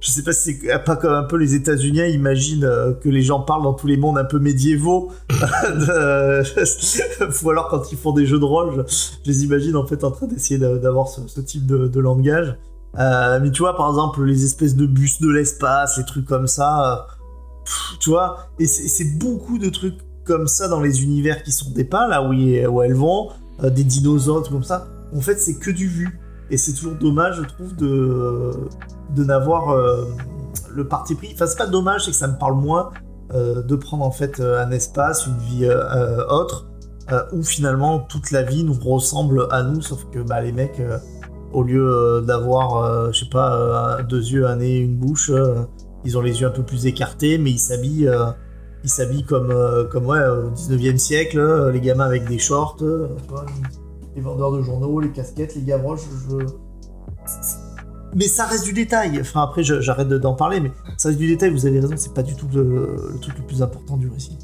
je sais pas si c'est pas comme un peu les États-Unis imaginent euh, que les gens parlent dans tous les mondes un peu médiévaux. Ou alors quand ils font des jeux de rôle, je, les imagine en fait en train d'essayer d'a- d'avoir ce, ce type de, langage. Mais tu vois, par exemple, les espèces de bus de l'espace, les trucs comme ça, tu vois, et c'est beaucoup de trucs comme ça dans les univers qui sont dépeints, là où, où elles vont, euh, des dinosaures, comme ça. En fait, c'est que du vu. Et c'est toujours dommage, je trouve, de, de n'avoir euh, le parti pris. Enfin, c'est pas dommage, c'est que ça me parle moins euh, de prendre en fait un espace, une vie autre, où finalement toute la vie nous ressemble à nous, sauf que bah, les mecs, au lieu d'avoir, je sais pas, deux yeux, un nez, une bouche, ils ont les yeux un peu plus écartés, mais ils s'habillent, ils s'habillent comme, euh, comme ouais, au 19e siècle, euh, les gamins avec des shorts, euh, les vendeurs de journaux, les casquettes, les gavroches, je... Mais ça reste du détail. Enfin, après, j'arrête de- d'en parler, mais ça reste du détail. Vous avez raison, c'est pas du tout le, le truc le plus important du récit.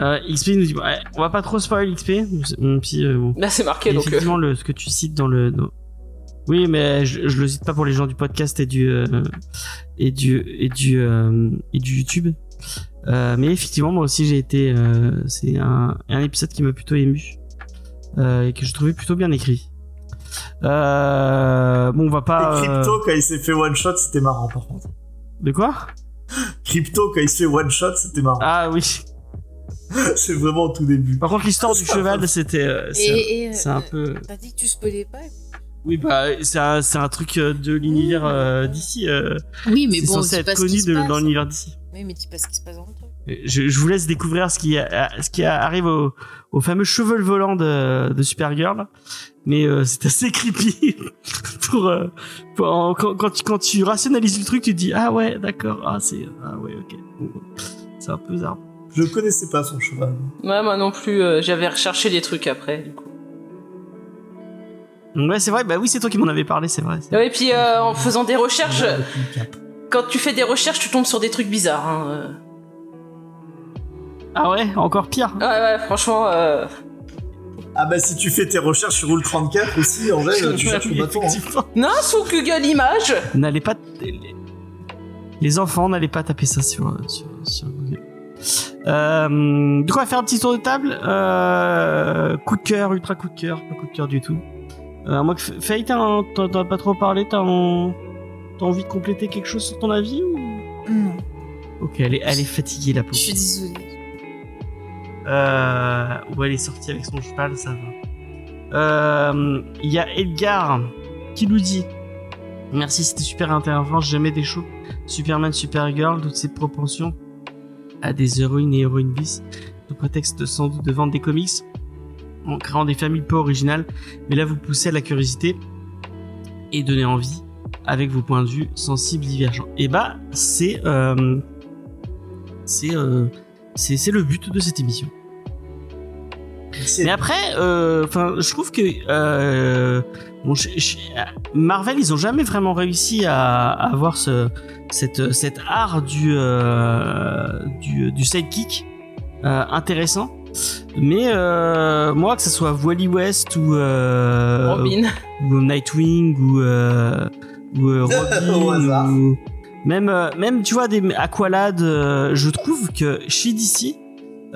Euh, XP nous dit ouais, on va pas trop spoil XP. Puis, euh, bon. Là c'est marqué donc. euh, Effectivement, le, ce que tu cites dans le. dans- Oui, mais je, je le cite pas pour les gens du podcast et du euh, et du et du euh, et du YouTube. Euh, mais effectivement, moi aussi, j'ai été. euh, c'est un, un épisode qui m'a plutôt ému euh, et que je trouvais plutôt bien écrit. Euh, bon, on va pas. Et euh, Crypto, quand il s'est fait one shot, c'était marrant par contre. De quoi? Crypto, quand il se fait one shot, c'était marrant. Ah oui. c'est vraiment au tout début. Par contre, l'histoire du cheval, c'était. euh, c'est Et, et, c'est un peu. T'as dit que tu spoilais pas Oui, bah, c'est un, c'est un truc euh, de l'univers euh, d'ici. euh, Oui, mais c'est bon, censé c'est être pas ce qui connu se de- passe. dans l'univers d'ici. Oui, mais dis pas ce qui se passe dans le truc. Je, je vous laisse découvrir ce qui, a- ce qui arrive au, au fameux cheveux volant de, de Supergirl. Mais euh, c'est assez creepy. pour, euh, pour- en- quand, quand, tu, quand tu rationalises le truc, tu te dis Ah ouais, d'accord. Ah, c'est. Ah ouais, ok. C'est un peu bizarre. Je connaissais pas son cheval. Ouais, moi non plus. euh, J'avais recherché des trucs après. Du coup. Ouais, c'est vrai. Bah oui, c'est toi qui m'en avais parlé, c'est vrai. Ouais, et puis euh, en faisant des recherches, quand tu fais des recherches, tu tombes sur des trucs bizarres. Hein. euh. Ah ouais, encore pire. Ouais, ouais, franchement. euh, Ah bah si tu fais tes recherches sur Rule 34 aussi, Angèle, tu cherches le bâton. hein. Non, sous Google Images. N'allez pas. Les enfants, n'allez pas taper ça sur, sur, sur Google. Euh, du coup, on va faire un petit tour de table? Euh, coup de cœur, ultra coup de cœur, pas coup de cœur du tout. Euh, moi, Faye, t'as un- t'en as pas trop parlé, t'as t'as envie de compléter quelque chose sur ton avis ou... Non, Ok, elle est, elle est fatiguée la je pauvre. suis désolée. Euh, où elle est sortie avec son cheval, ça va. Euh, Il y a Edgar qui nous dit Merci, c'était super intéressant. Jamais des shows. Superman, Supergirl, toutes ces propensions à des héroïnes et héroïnes bis, sous prétexte sans doute de vendre des comics, en créant des familles peu originales. Mais là, vous poussez à la curiosité et donner envie avec vos points de vue sensibles divergents. Et bah, c'est euh, c'est euh, c'est le but de cette émission. Mais après, euh, je trouve que euh, bon, je- je- Marvel, ils ont jamais vraiment réussi à, à avoir ce, cette, cet art du, euh, du, du sidekick intéressant. Mais euh, moi, que ce soit Wally West ou, euh, Robin. ou Nightwing ou, euh, ou euh. Robin ou même euh, même tu vois des Aqualad euh, je trouve que chez DC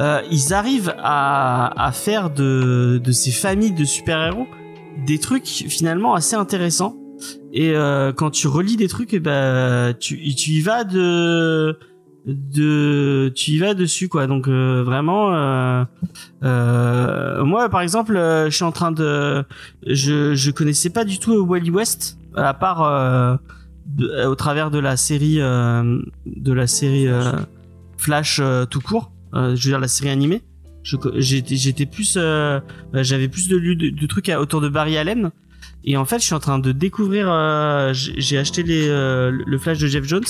euh, ils arrivent à, à faire de, de ces familles de super-héros des trucs finalement assez intéressants et euh, quand tu relis des trucs eh ben tu, tu y vas de de tu y vas dessus quoi. Donc euh, vraiment euh, euh, moi par exemple euh, je suis en train de je je connaissais pas du tout Wally West à part euh, de- au travers de la série euh, de la série euh, Flash euh, tout court euh, je veux dire la série animée. J'étais j'étais plus euh, bah, j'avais plus de, de, de trucs autour de Barry Allen. Et en fait je suis en train de découvrir euh, j'ai acheté les euh, le Flash de Jeff Jones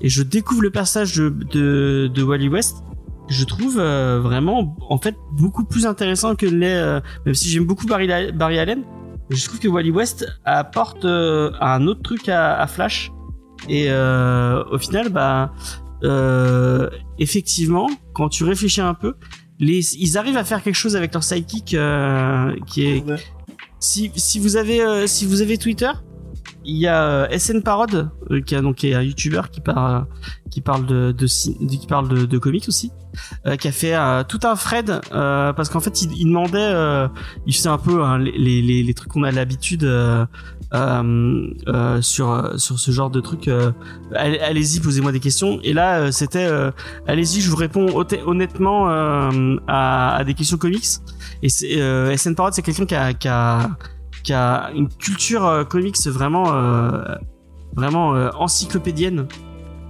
et je découvre le personnage de de, de Wally West je trouve euh, vraiment en fait beaucoup plus intéressant que les euh, même si j'aime beaucoup Barry, Barry Allen je trouve que Wally West apporte euh, un autre truc à, à Flash. Et euh, au final bah effectivement quand tu réfléchis un peu les, ils arrivent à faire quelque chose avec leur sidekick qui est si, si vous avez si vous avez Twitter il y a euh, SN Parod euh, qui, a, donc, qui est un YouTuber qui parle qui parle de, de, qui parle de, de comics aussi euh, qui a fait euh, tout un euh, parce qu'en fait il, il demandait euh, il faisait un peu hein, les, les, les, trucs qu'on a l'habitude euh, euh, euh, sur sur ce genre de trucs euh, allez- allez-y posez-moi des questions. Et là euh, c'était euh, allez-y je vous réponds honnêt- honnêtement euh, à, à des questions comics. Et euh, SN Parod c'est quelqu'un qui a, qui a qui a une culture euh, comics vraiment euh, vraiment euh, encyclopédienne.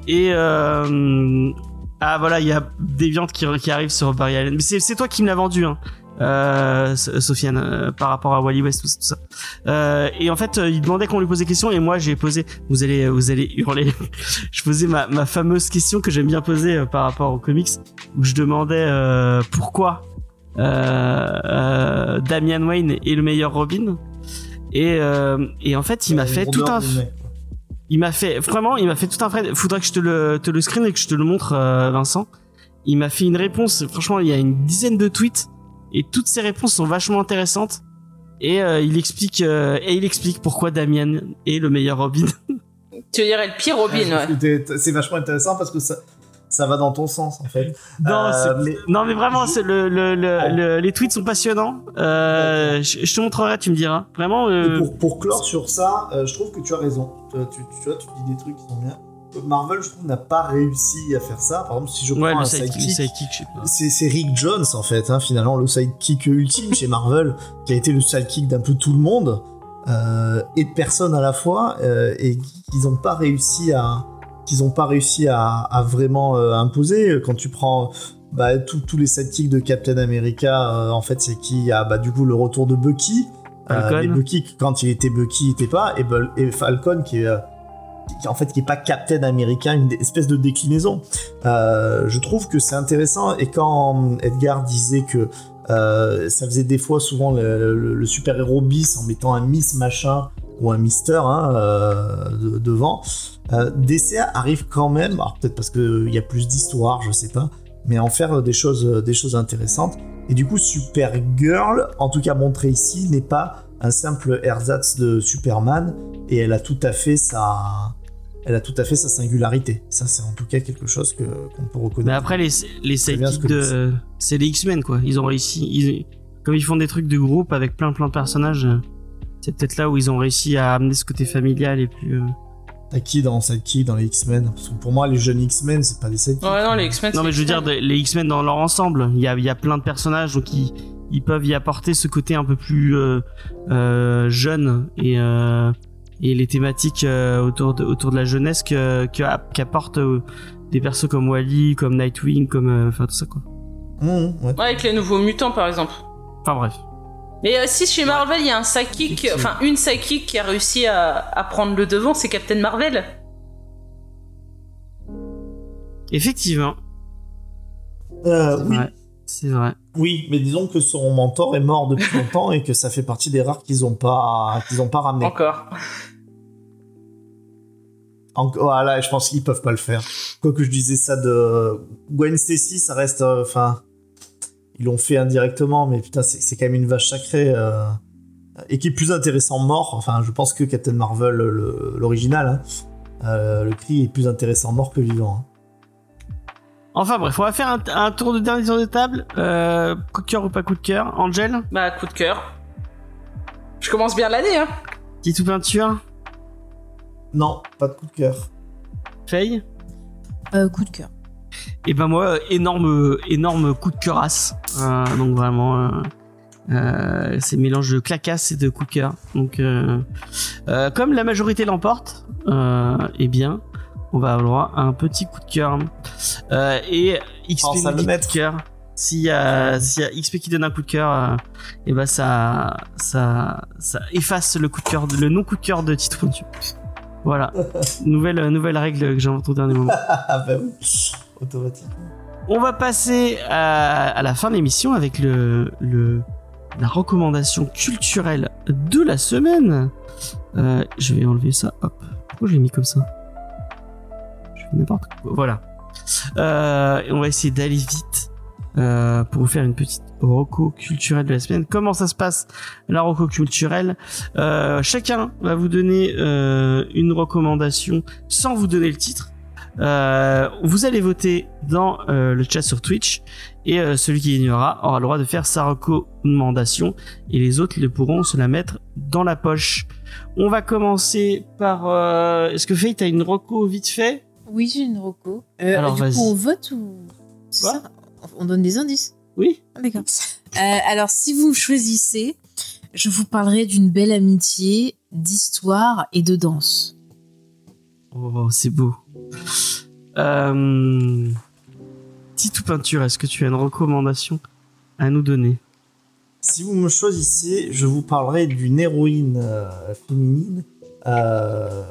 Et ah voilà il y a Deviant qui, qui arrive sur Barry Allen. Mais c'est toi qui me l'as vendu hein Sofiane par rapport à Wally West tout, ça- et en fait il demandait qu'on lui pose des questions et moi j'ai posé vous allez vous allez hurler. Je posais ma, ma fameuse question que j'aime bien poser par rapport aux comics où je demandais pourquoi Damian Wayne est le meilleur Robin et, euh, et en fait il m'a fait tout un il m'a fait vraiment il m'a fait tout un thread faudrait que je te le te le screen et que je te le montre euh, Vincent. Il m'a fait une réponse franchement il y a une dizaine de tweets et toutes ces réponses sont vachement intéressantes. Et euh, il explique euh, et il explique pourquoi Damian est le meilleur Robin. Tu dirais le pire Robin, ouais. C'est vachement intéressant parce que ça, ça va dans ton sens en fait. non Euh, mais non mais vraiment c'est le, le, le, Oh. le- les tweets sont passionnants euh, je, je te montrerai tu me diras vraiment euh, pour, pour clore sur ça, je trouve que tu as raison. Tu, tu, tu vois, tu dis des trucs qui sont bien. Marvel, je trouve, n'a pas réussi à faire ça. Par exemple, si je prends ouais un le sidekick, c'est Rick Jones en fait, hein, finalement, le sidekick ultime chez Marvel, qui a été le sidekick d'un peu tout le monde euh, et de personnes à la fois, euh, et qu'ils n'ont pas réussi à qu'ils ont pas réussi à, à vraiment euh, imposer. Quand tu prends bah, tous les sidekicks de Captain America, euh, en fait, c'est qui Il y a bah, du coup le retour de Bucky. Falcon. mais Bucky, quand il était Bucky, il était pas, et, Bul- et Falcon qui est euh, qui, en fait qui est pas Captain America, une espèce de déclinaison. Euh, je trouve que c'est intéressant et quand Edgar disait que euh, ça faisait des fois souvent le, le- le super-héros bis en mettant un Miss machin ou un Mister hein, euh, de- devant, euh, DC arrive quand même, alors peut-être parce qu'il y a plus d'histoire, je sais pas, mais à en faire des choses, des choses intéressantes. Et du coup, Supergirl, en tout cas montré ici, n'est pas un simple ersatz de Superman et elle a tout à fait sa, elle a tout à fait sa singularité. Ça, c'est en tout cas quelque chose que qu'on peut reconnaître. Mais après, les, les sidekicks de. C'est les X-Men, quoi. Ils ont réussi. Ils... Comme ils font des trucs de groupe avec plein plein de personnages, euh, c'est peut-être là où ils ont réussi à amener ce côté familial et plus. euh, T'as qui dans Sidekick, dans les X-Men? Parce que pour moi, les jeunes X-Men, c'est pas des Sidekicks. Ouais, non, les X-Men. Non, mais je veux dire, les X-Men dans leur ensemble, il y a, il y a plein de personnages, donc ils, ils peuvent y apporter ce côté un peu plus euh, euh, jeune et, euh, et les thématiques euh, autour, de, autour de la jeunesse que, que qu'apportent euh, des persos comme Wally, comme Nightwing, comme. euh, Enfin, tout ça, quoi. Mmh, ouais. Ouais, avec les nouveaux mutants, par exemple. Enfin, bref. Mais euh, si chez Marvel, il y a un enfin une sidekick qui a réussi à, à prendre le devant, c'est Captain Marvel. Effectivement. Euh, c'est oui, vrai. C'est vrai. Oui, mais disons que son mentor est mort depuis longtemps et que ça fait partie des rares qu'ils ont pas qu'ils ont pas ramené. Encore. En- voilà, je pense qu'ils peuvent pas le faire. Quoi que je disais ça de Gwen Stacy, ça reste, euh, ils l'ont fait indirectement, mais putain, c'est c'est quand même une vache sacrée euh, et qui est plus intéressant mort. Enfin, je pense que Captain Marvel, le- l'original, hein, euh, le cri est plus intéressant mort que vivant. hein. Enfin bref, on va faire un, un tour de dernier tour de table. Euh, coup de cœur ou pas coup de cœur? Angel? Bah, coup de cœur. Je commence bien l'année, hein. Petit ou peinture? Non, pas de coup de cœur. Faye? Euh, coup de cœur. Et ben moi, énorme, énorme coup de cœurasse. Euh, donc vraiment, euh, euh, c'est mélange de clacasse et de coup de cœur. Donc, comme la majorité l'emporte, eh bien, on va avoir le droit à un petit coup de cœur. Et XP Oh, ça coup de cœur. S'il y a, s'il y a XP qui donne un coup de cœur, euh, et ben ça, ça, ça efface le coup de cœur, le non coup de cœur de Tito Pointu. Voilà, nouvelle, nouvelle règle que j'ai inventée au dernier moment. Ah bah oui, On va passer à, la fin de l'émission avec la recommandation culturelle de la semaine. Euh, je vais enlever ça. Pourquoi je l'ai mis comme ça? Je fais n'importe quoi. Voilà. Euh, on va essayer d'aller vite euh, pour vous faire une petite roco culturelle de la semaine. Comment ça se passe la roco culturelle? Chacun va vous donner une recommandation sans vous donner le titre. Euh, vous allez voter dans euh, le chat sur Twitch et euh, celui qui gagnera aura le droit de faire sa recommandation et les autres le pourront se la mettre dans la poche. On va commencer par... Est-ce que Faye, t'as une reco vite fait? Oui, j'ai une. Euh, Alors, du coup, on vote ou. Quoi? ça? On donne des indices Oui Ah, D'accord. Alors, si vous me choisissez, je vous parlerai d'une belle amitié, d'histoire et de danse. Oh, c'est beau. Euh... Peinture, est-ce que tu as une recommandation à nous donner? Si vous me choisissez, je vous parlerai d'une héroïne euh, féminine euh,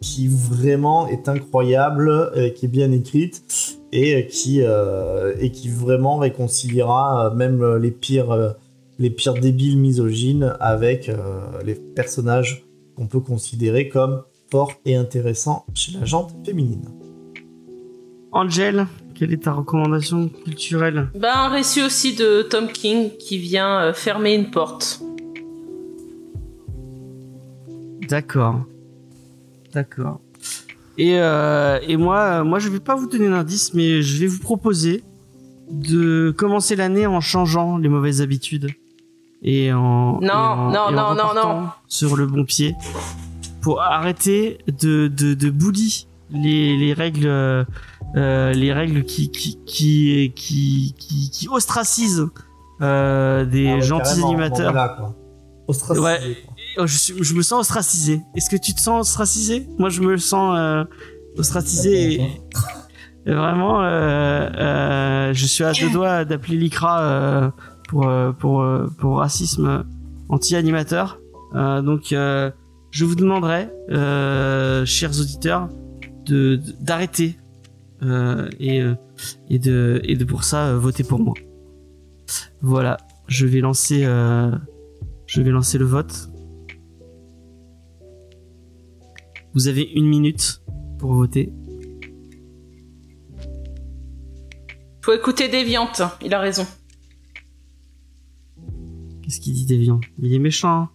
qui vraiment est incroyable, euh, qui est bien écrite et qui, et qui vraiment réconciliera même les pires, les pires débiles misogynes avec les personnages qu'on peut considérer comme forts et intéressants chez la jante féminine. Angel, quelle est ta recommandation culturelle? Bah, un récit aussi de Tom King qui vient euh, fermer une porte. D'accord. D'accord. Et, euh, et moi, moi, je vais pas vous donner d'indice, mais je vais vous proposer de commencer l'année en changeant les mauvaises habitudes et en Non, et en- non, et en non, non, non. sur le bon pied pour arrêter de de, de bully les, les règles euh, euh, les règles qui qui qui qui qui, qui ostracisent euh, des Ah ouais, gentils animateurs. quoi. Ostracisé, Ouais. Oh, je, suis- je me sens ostracisé. Est-ce que tu te sens ostracisé? Moi, je me sens euh, ostracisé. Et, et vraiment, euh, euh, je suis à deux doigts d'appeler l'ICRA euh, pour, pour, pour racisme anti-animateur. Euh, donc, euh, je vous demanderai, euh, chers auditeurs, de d'arrêter euh, et, euh, et, de, et de pour ça voter pour moi. Voilà, je vais lancer, euh, je vais lancer le vote. Vous avez une minute pour voter. Faut écouter Déviante, il a raison. Qu'est-ce qu'il dit Déviant Il est méchant. hein.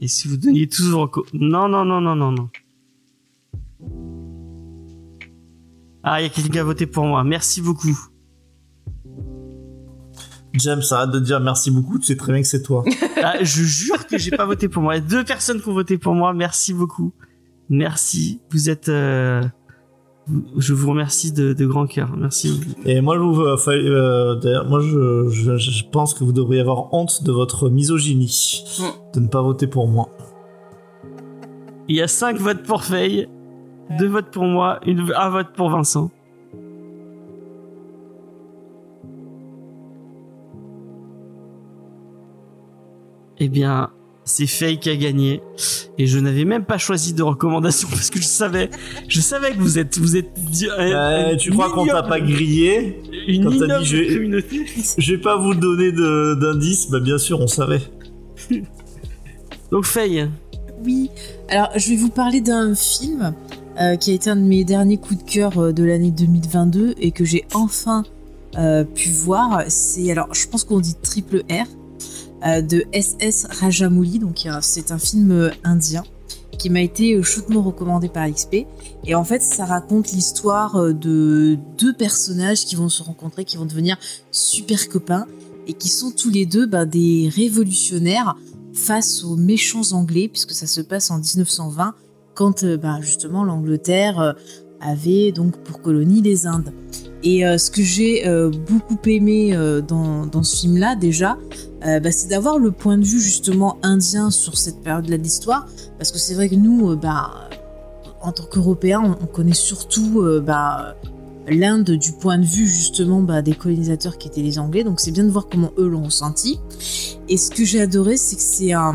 Et si vous donniez tous vos recos Non, non, non, non, non, non. Ah, il y a quelqu'un qui a voté pour moi. Merci beaucoup. James, arrête de dire merci beaucoup, tu sais très bien que c'est toi. Ah, je jure que j'ai pas voté pour moi. Il y a deux personnes qui ont voté pour moi. Merci beaucoup. Merci. Vous êtes. euh, Je vous remercie de, de grand cœur. Merci. Et moi, vous, euh, euh, d'ailleurs, moi je, je, je pense que vous devriez avoir honte de votre misogynie, de ne pas voter pour moi. Il y a cinq votes pour Faye, deux votes pour moi, une, un vote pour Vincent. Eh bien, c'est Faye qui a gagné et je n'avais même pas choisi de recommandation parce que je savais, je savais que vous êtes, vous êtes. Euh, tu crois qu'on t'a pas grillé Une quand t'as ignoble dit, je- communauté. Je vais pas vous donner de- d'indices, bah bien sûr, on savait. Donc Faye, Oui, alors je vais vous parler d'un film euh, qui a été un de mes derniers coups de cœur euh, de l'année 2022 et que j'ai enfin euh, pu voir. C'est alors, je pense qu'on dit triple R euh, de SS Rajamouli. Donc c'est un film euh, indien qui m'a été euh, chaudement recommandé par XP. Et en fait, ça raconte l'histoire euh, de deux personnages qui vont se rencontrer, qui vont devenir super copains et qui sont tous les deux bah, des révolutionnaires face aux méchants anglais, puisque ça se passe en 1920, quand euh, bah, justement l'Angleterre euh, avait donc pour colonie les Indes. Et euh, ce que j'ai euh, beaucoup aimé euh, dans, dans ce film-là, déjà, bah, c'est d'avoir le point de vue justement indien sur cette période-là de l'histoire, parce que c'est vrai que nous, bah, en tant qu'Européens, on, on connaît surtout bah, l'Inde du point de vue justement bah, des colonisateurs qui étaient les Anglais, donc c'est bien de voir comment eux l'ont ressenti. Et ce que j'ai adoré, c'est que c'est un-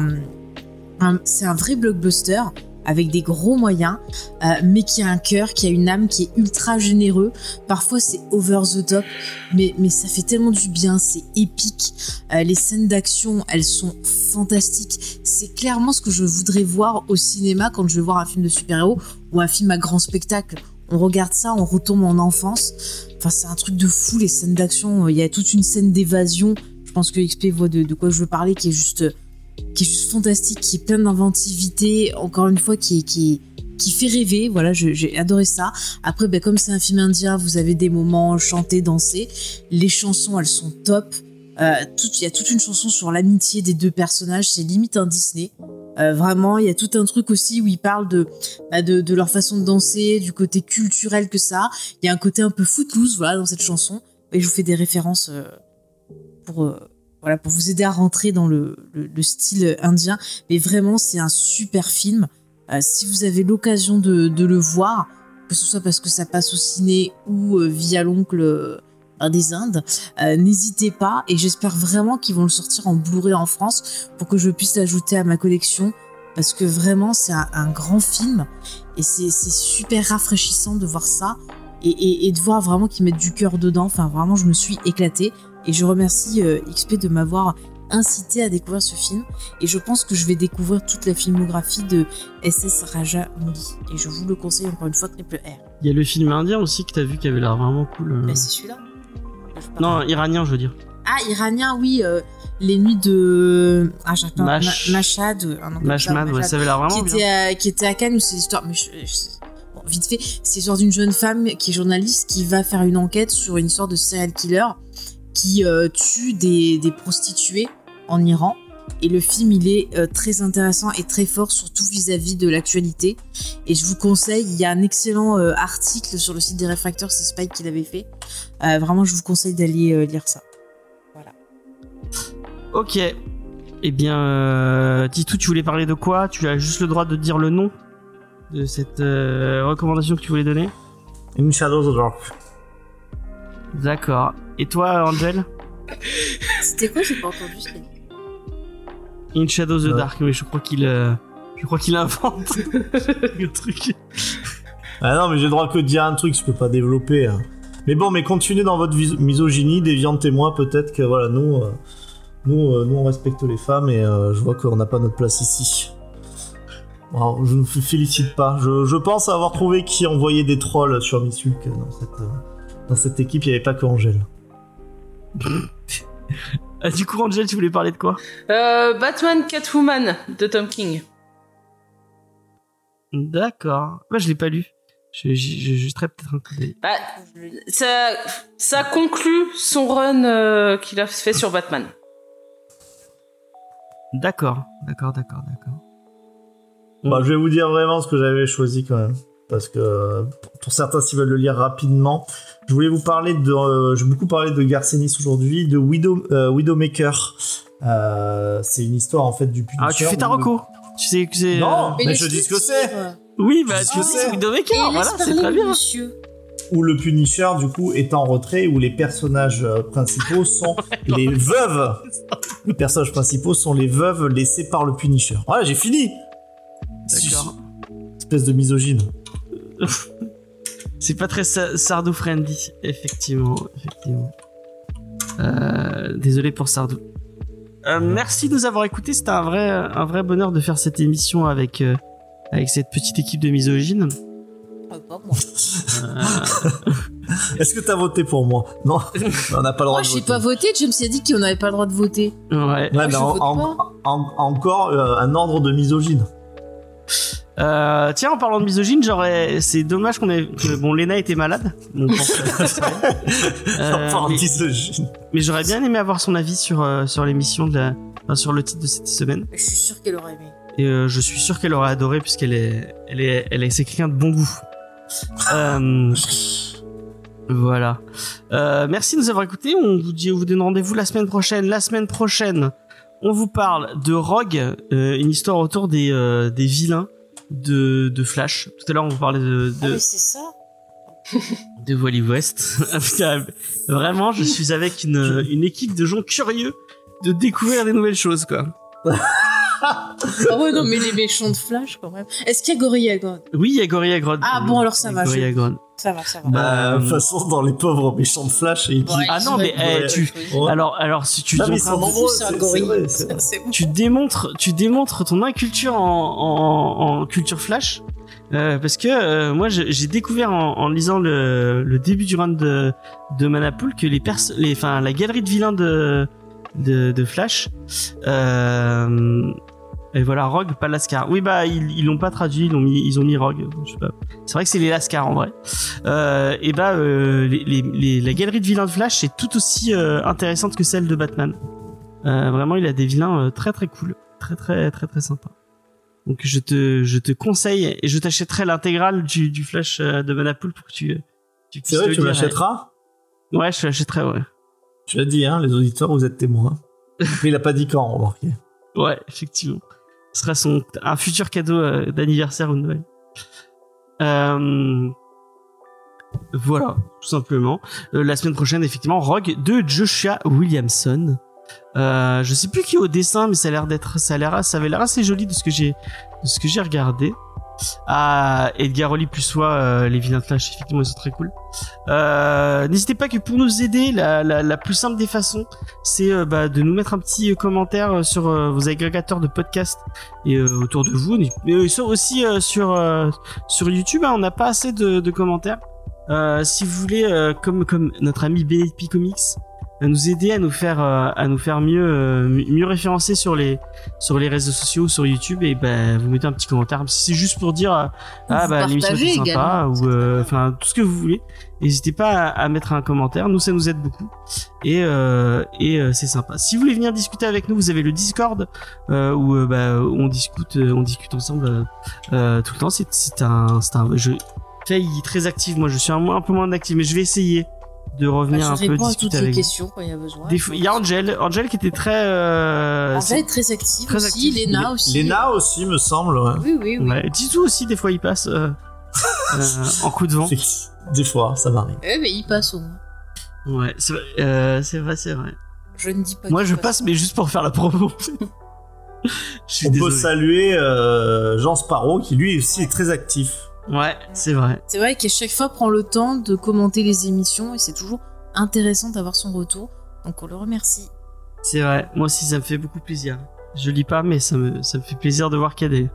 c'est un vrai blockbuster avec des gros moyens, euh, mais qui a un cœur, qui a une âme, qui est ultra généreux. Parfois c'est over the top, mais, mais ça fait tellement du bien, c'est épique. Euh, les scènes d'action, elles sont fantastiques. C'est clairement ce que je voudrais voir au cinéma quand je vais voir un film de super-héros ou un film à grand spectacle. On regarde ça, on retombe en enfance. Enfin, c'est un truc de fou, les scènes d'action. Il y a toute une scène d'évasion. Je pense que XP voit de, de quoi je veux parler, qui est juste, qui est juste fantastique, qui est plein d'inventivité. Encore une fois, qui, qui, fait rêver. Voilà, j'ai adoré ça. Après, ben, comme c'est un film indien, vous avez des moments chantés, dansés. Les chansons, elles sont top. Euh, Il y a toute une chanson sur l'amitié des deux personnages. C'est limite un Disney. Euh, vraiment, il y a tout un truc aussi où ils parlent de, bah, de, de leur façon de danser, du côté culturel que ça. Il y a un côté un peu footloose, voilà, dans cette chanson. Et je vous fais des références euh, pour, voilà, pour vous aider à rentrer dans le, le, le style indien. Mais vraiment, c'est un super film. Euh, si vous avez l'occasion de, le voir, que ce soit parce que ça passe au ciné ou euh, via l'oncle euh, des Indes, n'hésitez pas. Et j'espère vraiment qu'ils vont le sortir en Blu-ray en France pour que je puisse l'ajouter à ma collection. Parce que vraiment, c'est un, grand film. Et c'est super rafraîchissant de voir ça. Et- et de voir vraiment qu'ils mettent du cœur dedans. Enfin, vraiment, je me suis éclatée. Et je remercie euh, XP de m'avoir incité à découvrir ce film. Et je pense que je vais découvrir toute la filmographie de SS Raja Mouli. Et je vous le conseille encore une fois, triple R. il y a le film indien aussi que t'as vu qui avait l'air vraiment cool. euh. Bah, c'est celui-là. Non, iranien, je veux dire. Ah, iranien, oui. euh, les nuits de. Ah, j'attends. Mash- Ma- Mashhad. euh, un nom ça, ouais, avait l'air qui vraiment bien. était, à, qui était à Cannes où c'est l'histoire. Mais je- je- bon, vite fait, c'est l'histoire d'une jeune femme qui est journaliste qui va faire une enquête sur une histoire de serial killer qui euh, tue des, des prostituées en Iran. Et le film, il est euh, très intéressant et très fort, surtout vis-à-vis de l'actualité. Et je vous conseille, il y a un excellent euh, article sur le site des réfracteurs, c'est Spike qui l'avait fait. Euh, vraiment, je vous conseille d'aller euh, lire ça. Ok. Eh bien, euh, Titou, tu voulais parler de quoi? Tu as juste le droit de dire le nom de cette euh, recommandation que tu voulais donner? In Shadows of the Dark. D'accord. Et toi, Angel C'était quoi J'ai pas entendu. In Shadows of the Ouais. Dark, mais je crois qu'il euh, je crois qu'il invente le truc. Ah non, mais j'ai le droit que de dire un truc, je peux pas développer. hein. Mais bon, mais continuez dans votre misogynie, déviantez-moi peut-être que voilà, nous, euh, nous, euh, nous on respecte les femmes et euh, je vois qu'on n'a pas notre place ici. Je ne me félicite pas. Je, je pense avoir trouvé qui envoyait des trolls sur Missulk dans cette, euh, dans cette équipe, il n'y avait pas que Angèle. Ah, du coup, Angel, tu voulais parler de quoi? Euh, Batman Catwoman de Tom King. D'accord. Bah, je l'ai pas lu. Je, je, je peut-être un coup d'œil. Bah, ça, ça conclut son run euh, qu'il a fait sur Batman. D'accord, d'accord, d'accord, d'accord. Bah, je vais vous dire vraiment ce que j'avais choisi quand même. Parce que pour certains, s'ils veulent le lire rapidement, je voulais vous parler de. euh, J'ai beaucoup parlé de Garcenis aujourd'hui, de Widow, euh, Widowmaker. Euh, c'est une histoire en fait du Punisher. Ah, tu fais ta reco Tu sais que c'est. Non. euh, Mais les je dis ce que c'est. Oui, bah, Je tu sais. Widowmaker, Et voilà, c'est très bien. monsieur. où le Punisher du coup est en retrait, où les personnages principaux sont les veuves. Les personnages principaux sont les veuves laissées par le Punisher. Voilà, j'ai fini. D'accord. Espèce de misogyne. C'est pas très sa- Sardou friendly, effectivement, effectivement. Euh, désolé pour Sardou. Euh, merci de nous avoir écoutés. C'était un vrai, un vrai bonheur de faire cette émission avec, euh, avec cette petite équipe de misogynes. Ah, pas moi. Est-ce que t'as voté pour moi? Non, on n'a pas le droit Moi, de j'ai voter. pas voté. James a dit qu'on n'avait pas le droit de voter. Ouais. Ouais, Moi, mais je en- vote en- pas. en- encore euh, un ordre de misogyne. Euh, tiens, en parlant de misogyne, j'aurais. C'est dommage qu'on ait. Que, bon, Lena était malade. Euh, mais- misogyne. mais j'aurais bien aimé avoir son avis sur, euh, sur l'émission de la. enfin, sur le titre de cette semaine. Je suis sûre qu'elle aurait aimé. Et euh, je suis sûr qu'elle aurait adoré puisqu'elle est, elle est, elle est, c'est quelqu'un de bon goût. Euh, voilà. Euh, merci de nous avoir écoutés. On vous dit, on vous donne rendez-vous la semaine prochaine. La semaine prochaine, on vous parle de Rogue, euh, une histoire autour des, euh, des vilains de, de Flash. Tout à l'heure, on vous parlait de, Ah, de, mais c'est ça de Wally West. Putain, Vraiment, je suis avec une, une équipe de gens curieux de découvrir des nouvelles choses, quoi. Ah ouais, non, mais les méchants de Flash, quand même. Est-ce qu'il y a Gorilla God Oui, il y a Gorilla Grodd. Ah bon, alors ça va, je- Gorilla Grodd. Ça va, ça va. Bah, de Euh, toute façon, dans les pauvres méchants de Flash, et qui... Ouais, Ah non, mais eh, tu- Ouais. Alors, alors si tu, Non, mais ils de- C'est un gorille. tu démontres, tu démontres ton inculture en, en, en culture flash, euh, parce que euh, moi j'ai découvert en, en lisant le, le début du run de, de Manapool que les pers, les, enfin la galerie de vilains de de, de Flash, euh, et voilà Rogue, pas Lascar. Oui bah ils l'ont pas traduit, ils ont mis ils ont mis Rogue. C'est vrai que c'est les Lascar en vrai. Euh, et bah euh, les, les, les- la galerie de vilains de Flash est tout aussi euh, intéressante que celle de Batman. Vraiment, il a des vilains très très cool, très très très très sympa. Donc je te je te conseille et je t'achèterai l'intégrale du, du Flash de Manapool pour que tu tu C'est vrai, tu lire. l'achèteras? Ouais, je l'achèterai. Ouais. Tu l'as dit, hein, les auditeurs, vous êtes témoins. Mais il a pas dit quand, remarquez. Ouais, effectivement. Ce sera son un futur cadeau euh, d'anniversaire ou de Noël. Euh, voilà, tout simplement. Euh, la semaine prochaine, effectivement, Rogue de Joshua Williamson. Euh, je sais plus qui est au dessin, mais ça a l'air d'être, ça a l'air, ça avait l'air assez joli de ce que j'ai, de ce que j'ai regardé. Ah, Edgar Oli plus soi, euh, les vilains de Flash, effectivement, ils sont très cool. Euh, N'hésitez pas que pour nous aider, la, la, plus simple des façons, c'est euh, bah, de nous mettre un petit euh, commentaire sur vos agrégateurs de podcasts et autour de vous, mais aussi sur sur YouTube. hein, on n'a pas assez de, commentaires. Si vous voulez, comme comme notre ami BNP Comics, euh, nous aider à nous faire euh, à nous faire mieux euh, mieux référencer sur les sur les réseaux sociaux, sur YouTube, et ben vous mettez un petit commentaire. Si c'est juste pour dire ah Vous bah l'émission était sympa ou euh, enfin tout ce que vous voulez. N'hésitez pas à, à mettre un commentaire. Nous ça nous aide beaucoup et euh, et euh, c'est sympa. Si vous voulez venir discuter avec nous, vous avez le Discord euh, où bah, on discute on discute ensemble tout le temps. C'est c'est un c'est un jeu failli très actif. Moi je suis un, un peu moins actif, mais je vais essayer de Bah, revenir je un peu à toutes discuter les avec vous. questions quand il y a besoin. Des fois- Il y a Angel, Angel qui était très. Euh, Angèle est très active très aussi, active. Léna aussi. Léna aussi, me semble. ouais. Oui, oui, oui. Ouais, Tizou aussi, des fois, il passe euh, euh, en coup de vent. Des fois, ça m'arrive. Eh, mais il passe au moins. Ouais, c'est vrai, euh, c'est vrai, c'est vrai. Je ne dis pas Moi, je passe, mais juste pour faire la promo. je suis On peut désolé. saluer euh, Jean Sparrow, qui lui aussi est très actif. Ouais, c'est vrai. C'est vrai qu'à chaque fois prend le temps de commenter les émissions et c'est toujours intéressant d'avoir son retour. Donc on le remercie. C'est vrai. Moi aussi, ça me fait beaucoup plaisir. Je lis pas, mais ça me, ça me fait plaisir de voir qu'il y a des,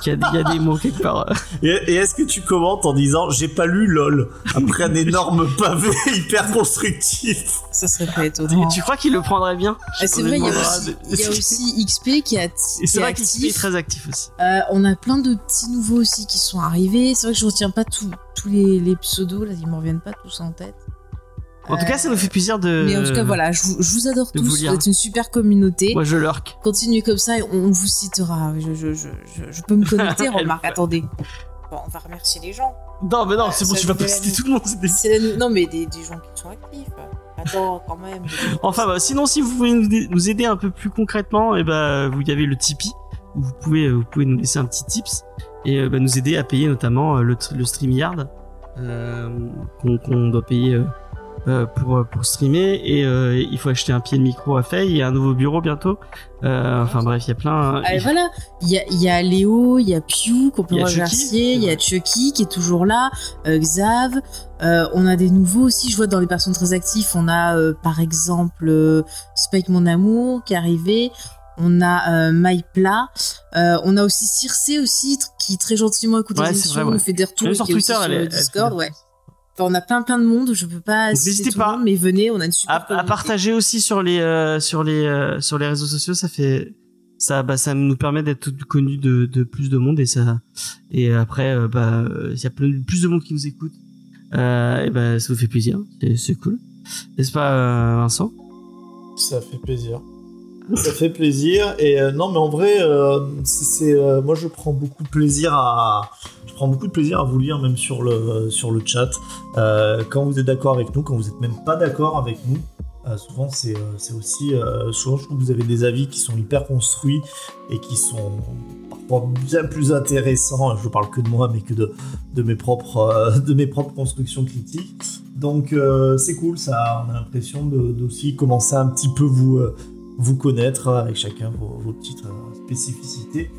qu'il y a des, il y a des mots quelque part. Et, et est-ce que tu commentes en disant j'ai pas lu LOL après un énorme pavé hyper constructif? Ça serait pas étonnant. tu crois qu'il le prendrait bien? Ah, c'est vrai, il y, a aussi, de- il y a aussi XP qui, a, est vrai très actif aussi. Euh, on a plein de petits nouveaux aussi qui sont arrivés. C'est vrai que je retiens pas tous tous les, les pseudos, là, ils me reviennent pas tous en tête. En tout cas, ça nous fait plaisir de. Mais en tout cas, voilà, je vous, je vous adore tous. vous Vous, êtes une super communauté. Moi, je lurk. Continuez comme ça et on, vous citera. Je, je, je, je, peux me connecter, remarque. Attendez. Bon, on va remercier les gens. Non, mais non, c'est bon, tu vas pas citer tout le monde. des- Non, mais des, des gens qui sont actifs. Attends, quand même. Enfin, bah, sinon, si vous voulez nous, aider un peu plus concrètement, et bah, vous y avez le Tipeee où vous pouvez, euh, vous pouvez nous laisser un petit tips et euh, bah, nous aider à payer notamment euh, le, le StreamYard. euh, qu'on doit payer euh, euh, pour pour streamer et euh, il faut acheter un pied de micro à fait. Il y a un nouveau bureau bientôt. Euh, enfin bref, il y a plein. Ah, et voilà, il y a, y a Léo, il y a Pew qu'on peut remercier, il y a Chucky qui est toujours là, euh, Xav, euh, on a des nouveaux aussi, je vois dans les personnes très actifs, on a euh, par exemple euh, Spike Mon Amour qui est arrivé, on a euh, Mypla, euh, on a aussi Circe aussi, qui très gentiment écoute Ouais, les émissions, vrai, ouais. nous fait des retours, et sur Twitter, sur elle Discord, ouais. Enfin, on a plein plein de monde, je peux pas n'hésitez tout le pas monde, mais venez, on a une super à, partager aussi sur les euh, sur les euh, sur les réseaux sociaux ça fait ça bah ça nous permet d'être connus de, de plus de monde et ça et après euh, bah euh, il y a plus de monde qui nous écoute euh, et bah ça nous fait plaisir c'est c'est cool n'est-ce pas euh, Vincent? Ça fait plaisir. Ça fait plaisir. Et euh, non, mais en vrai, euh, c'est, euh, moi je prends beaucoup de plaisir à, prends beaucoup de plaisir à vous lire même sur le sur le chat. Euh, quand vous êtes d'accord avec nous, quand vous êtes même pas d'accord avec nous. euh, souvent, c'est, euh, aussi. euh, souvent, je trouve que vous avez des avis qui sont hyper construits et qui sont parfois bien plus intéressants. Je parle que de moi, mais que de, de, mes, propres, de mes propres constructions critiques. Donc, c'est cool, ça. On a l'impression d'aussi commencer un petit peu vous, vous connaître avec chacun vos, vos petites spécificités.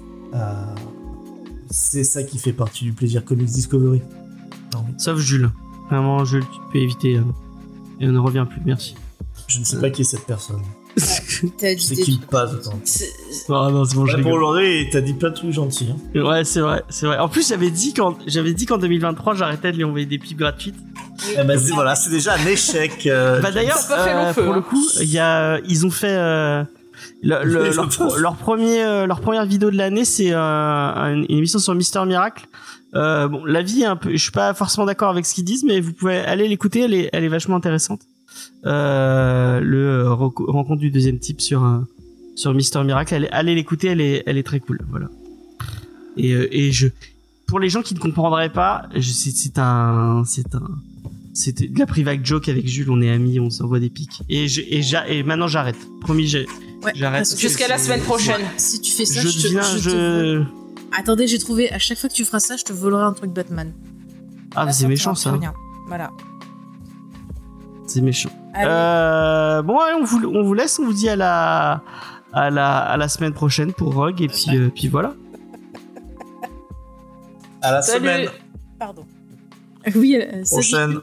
C'est ça qui fait partie du plaisir Comics Discovery. Non, sauf Jules vraiment Jules tu peux éviter euh, et on ne revient plus merci Je ne sais pas qui est cette personne. Des qui trucs. passe. C'est- ah non c'est bon Ouais, pour aujourd'hui, t'as dit plein de trucs gentils. hein. ouais c'est vrai c'est vrai en plus j'avais dit quand j'avais dit qu'en 2023 j'arrêtais de lui envoyer des pubs gratuites Eh ben, c'est, voilà, c'est déjà un échec. euh, Bah d'ailleurs, euh, pour hein. le coup, il y a, ils ont fait euh, le- le- leur, ont pro- fait- leur premier, euh, leur première vidéo de l'année, c'est euh, une, émission sur Mister Miracle. Euh, bon, la vie est un peu, je suis pas forcément d'accord avec ce qu'ils disent, mais vous pouvez aller l'écouter, elle est, elle est vachement intéressante. Euh, le rencontre du deuxième type sur sur Mister Miracle, allez, allez l'écouter, elle est, elle est très cool, voilà. Et, et je, pour les gens qui ne comprendraient pas, c'est un, c'est un, c'était de la private joke avec Jules, on est amis, on s'envoie des pics. Et, je, et, et maintenant j'arrête. Promis, j'ai- Ouais, j'arrête. Jusqu'à la semaine prochaine. Si tu fais ça, je je, te, je te- je... Attendez, j'ai trouvé. À chaque fois que tu feras ça, je te volerai un truc Batman. Ah, c'est méchant ça. Voilà. C'est méchant. Allez. Euh, bon, ouais, on vous, on vous laisse, on vous dit à la, à la, à la semaine prochaine pour Rogue, et puis, euh, puis voilà. À la Salut. semaine Pardon. Oui, euh, prochaine.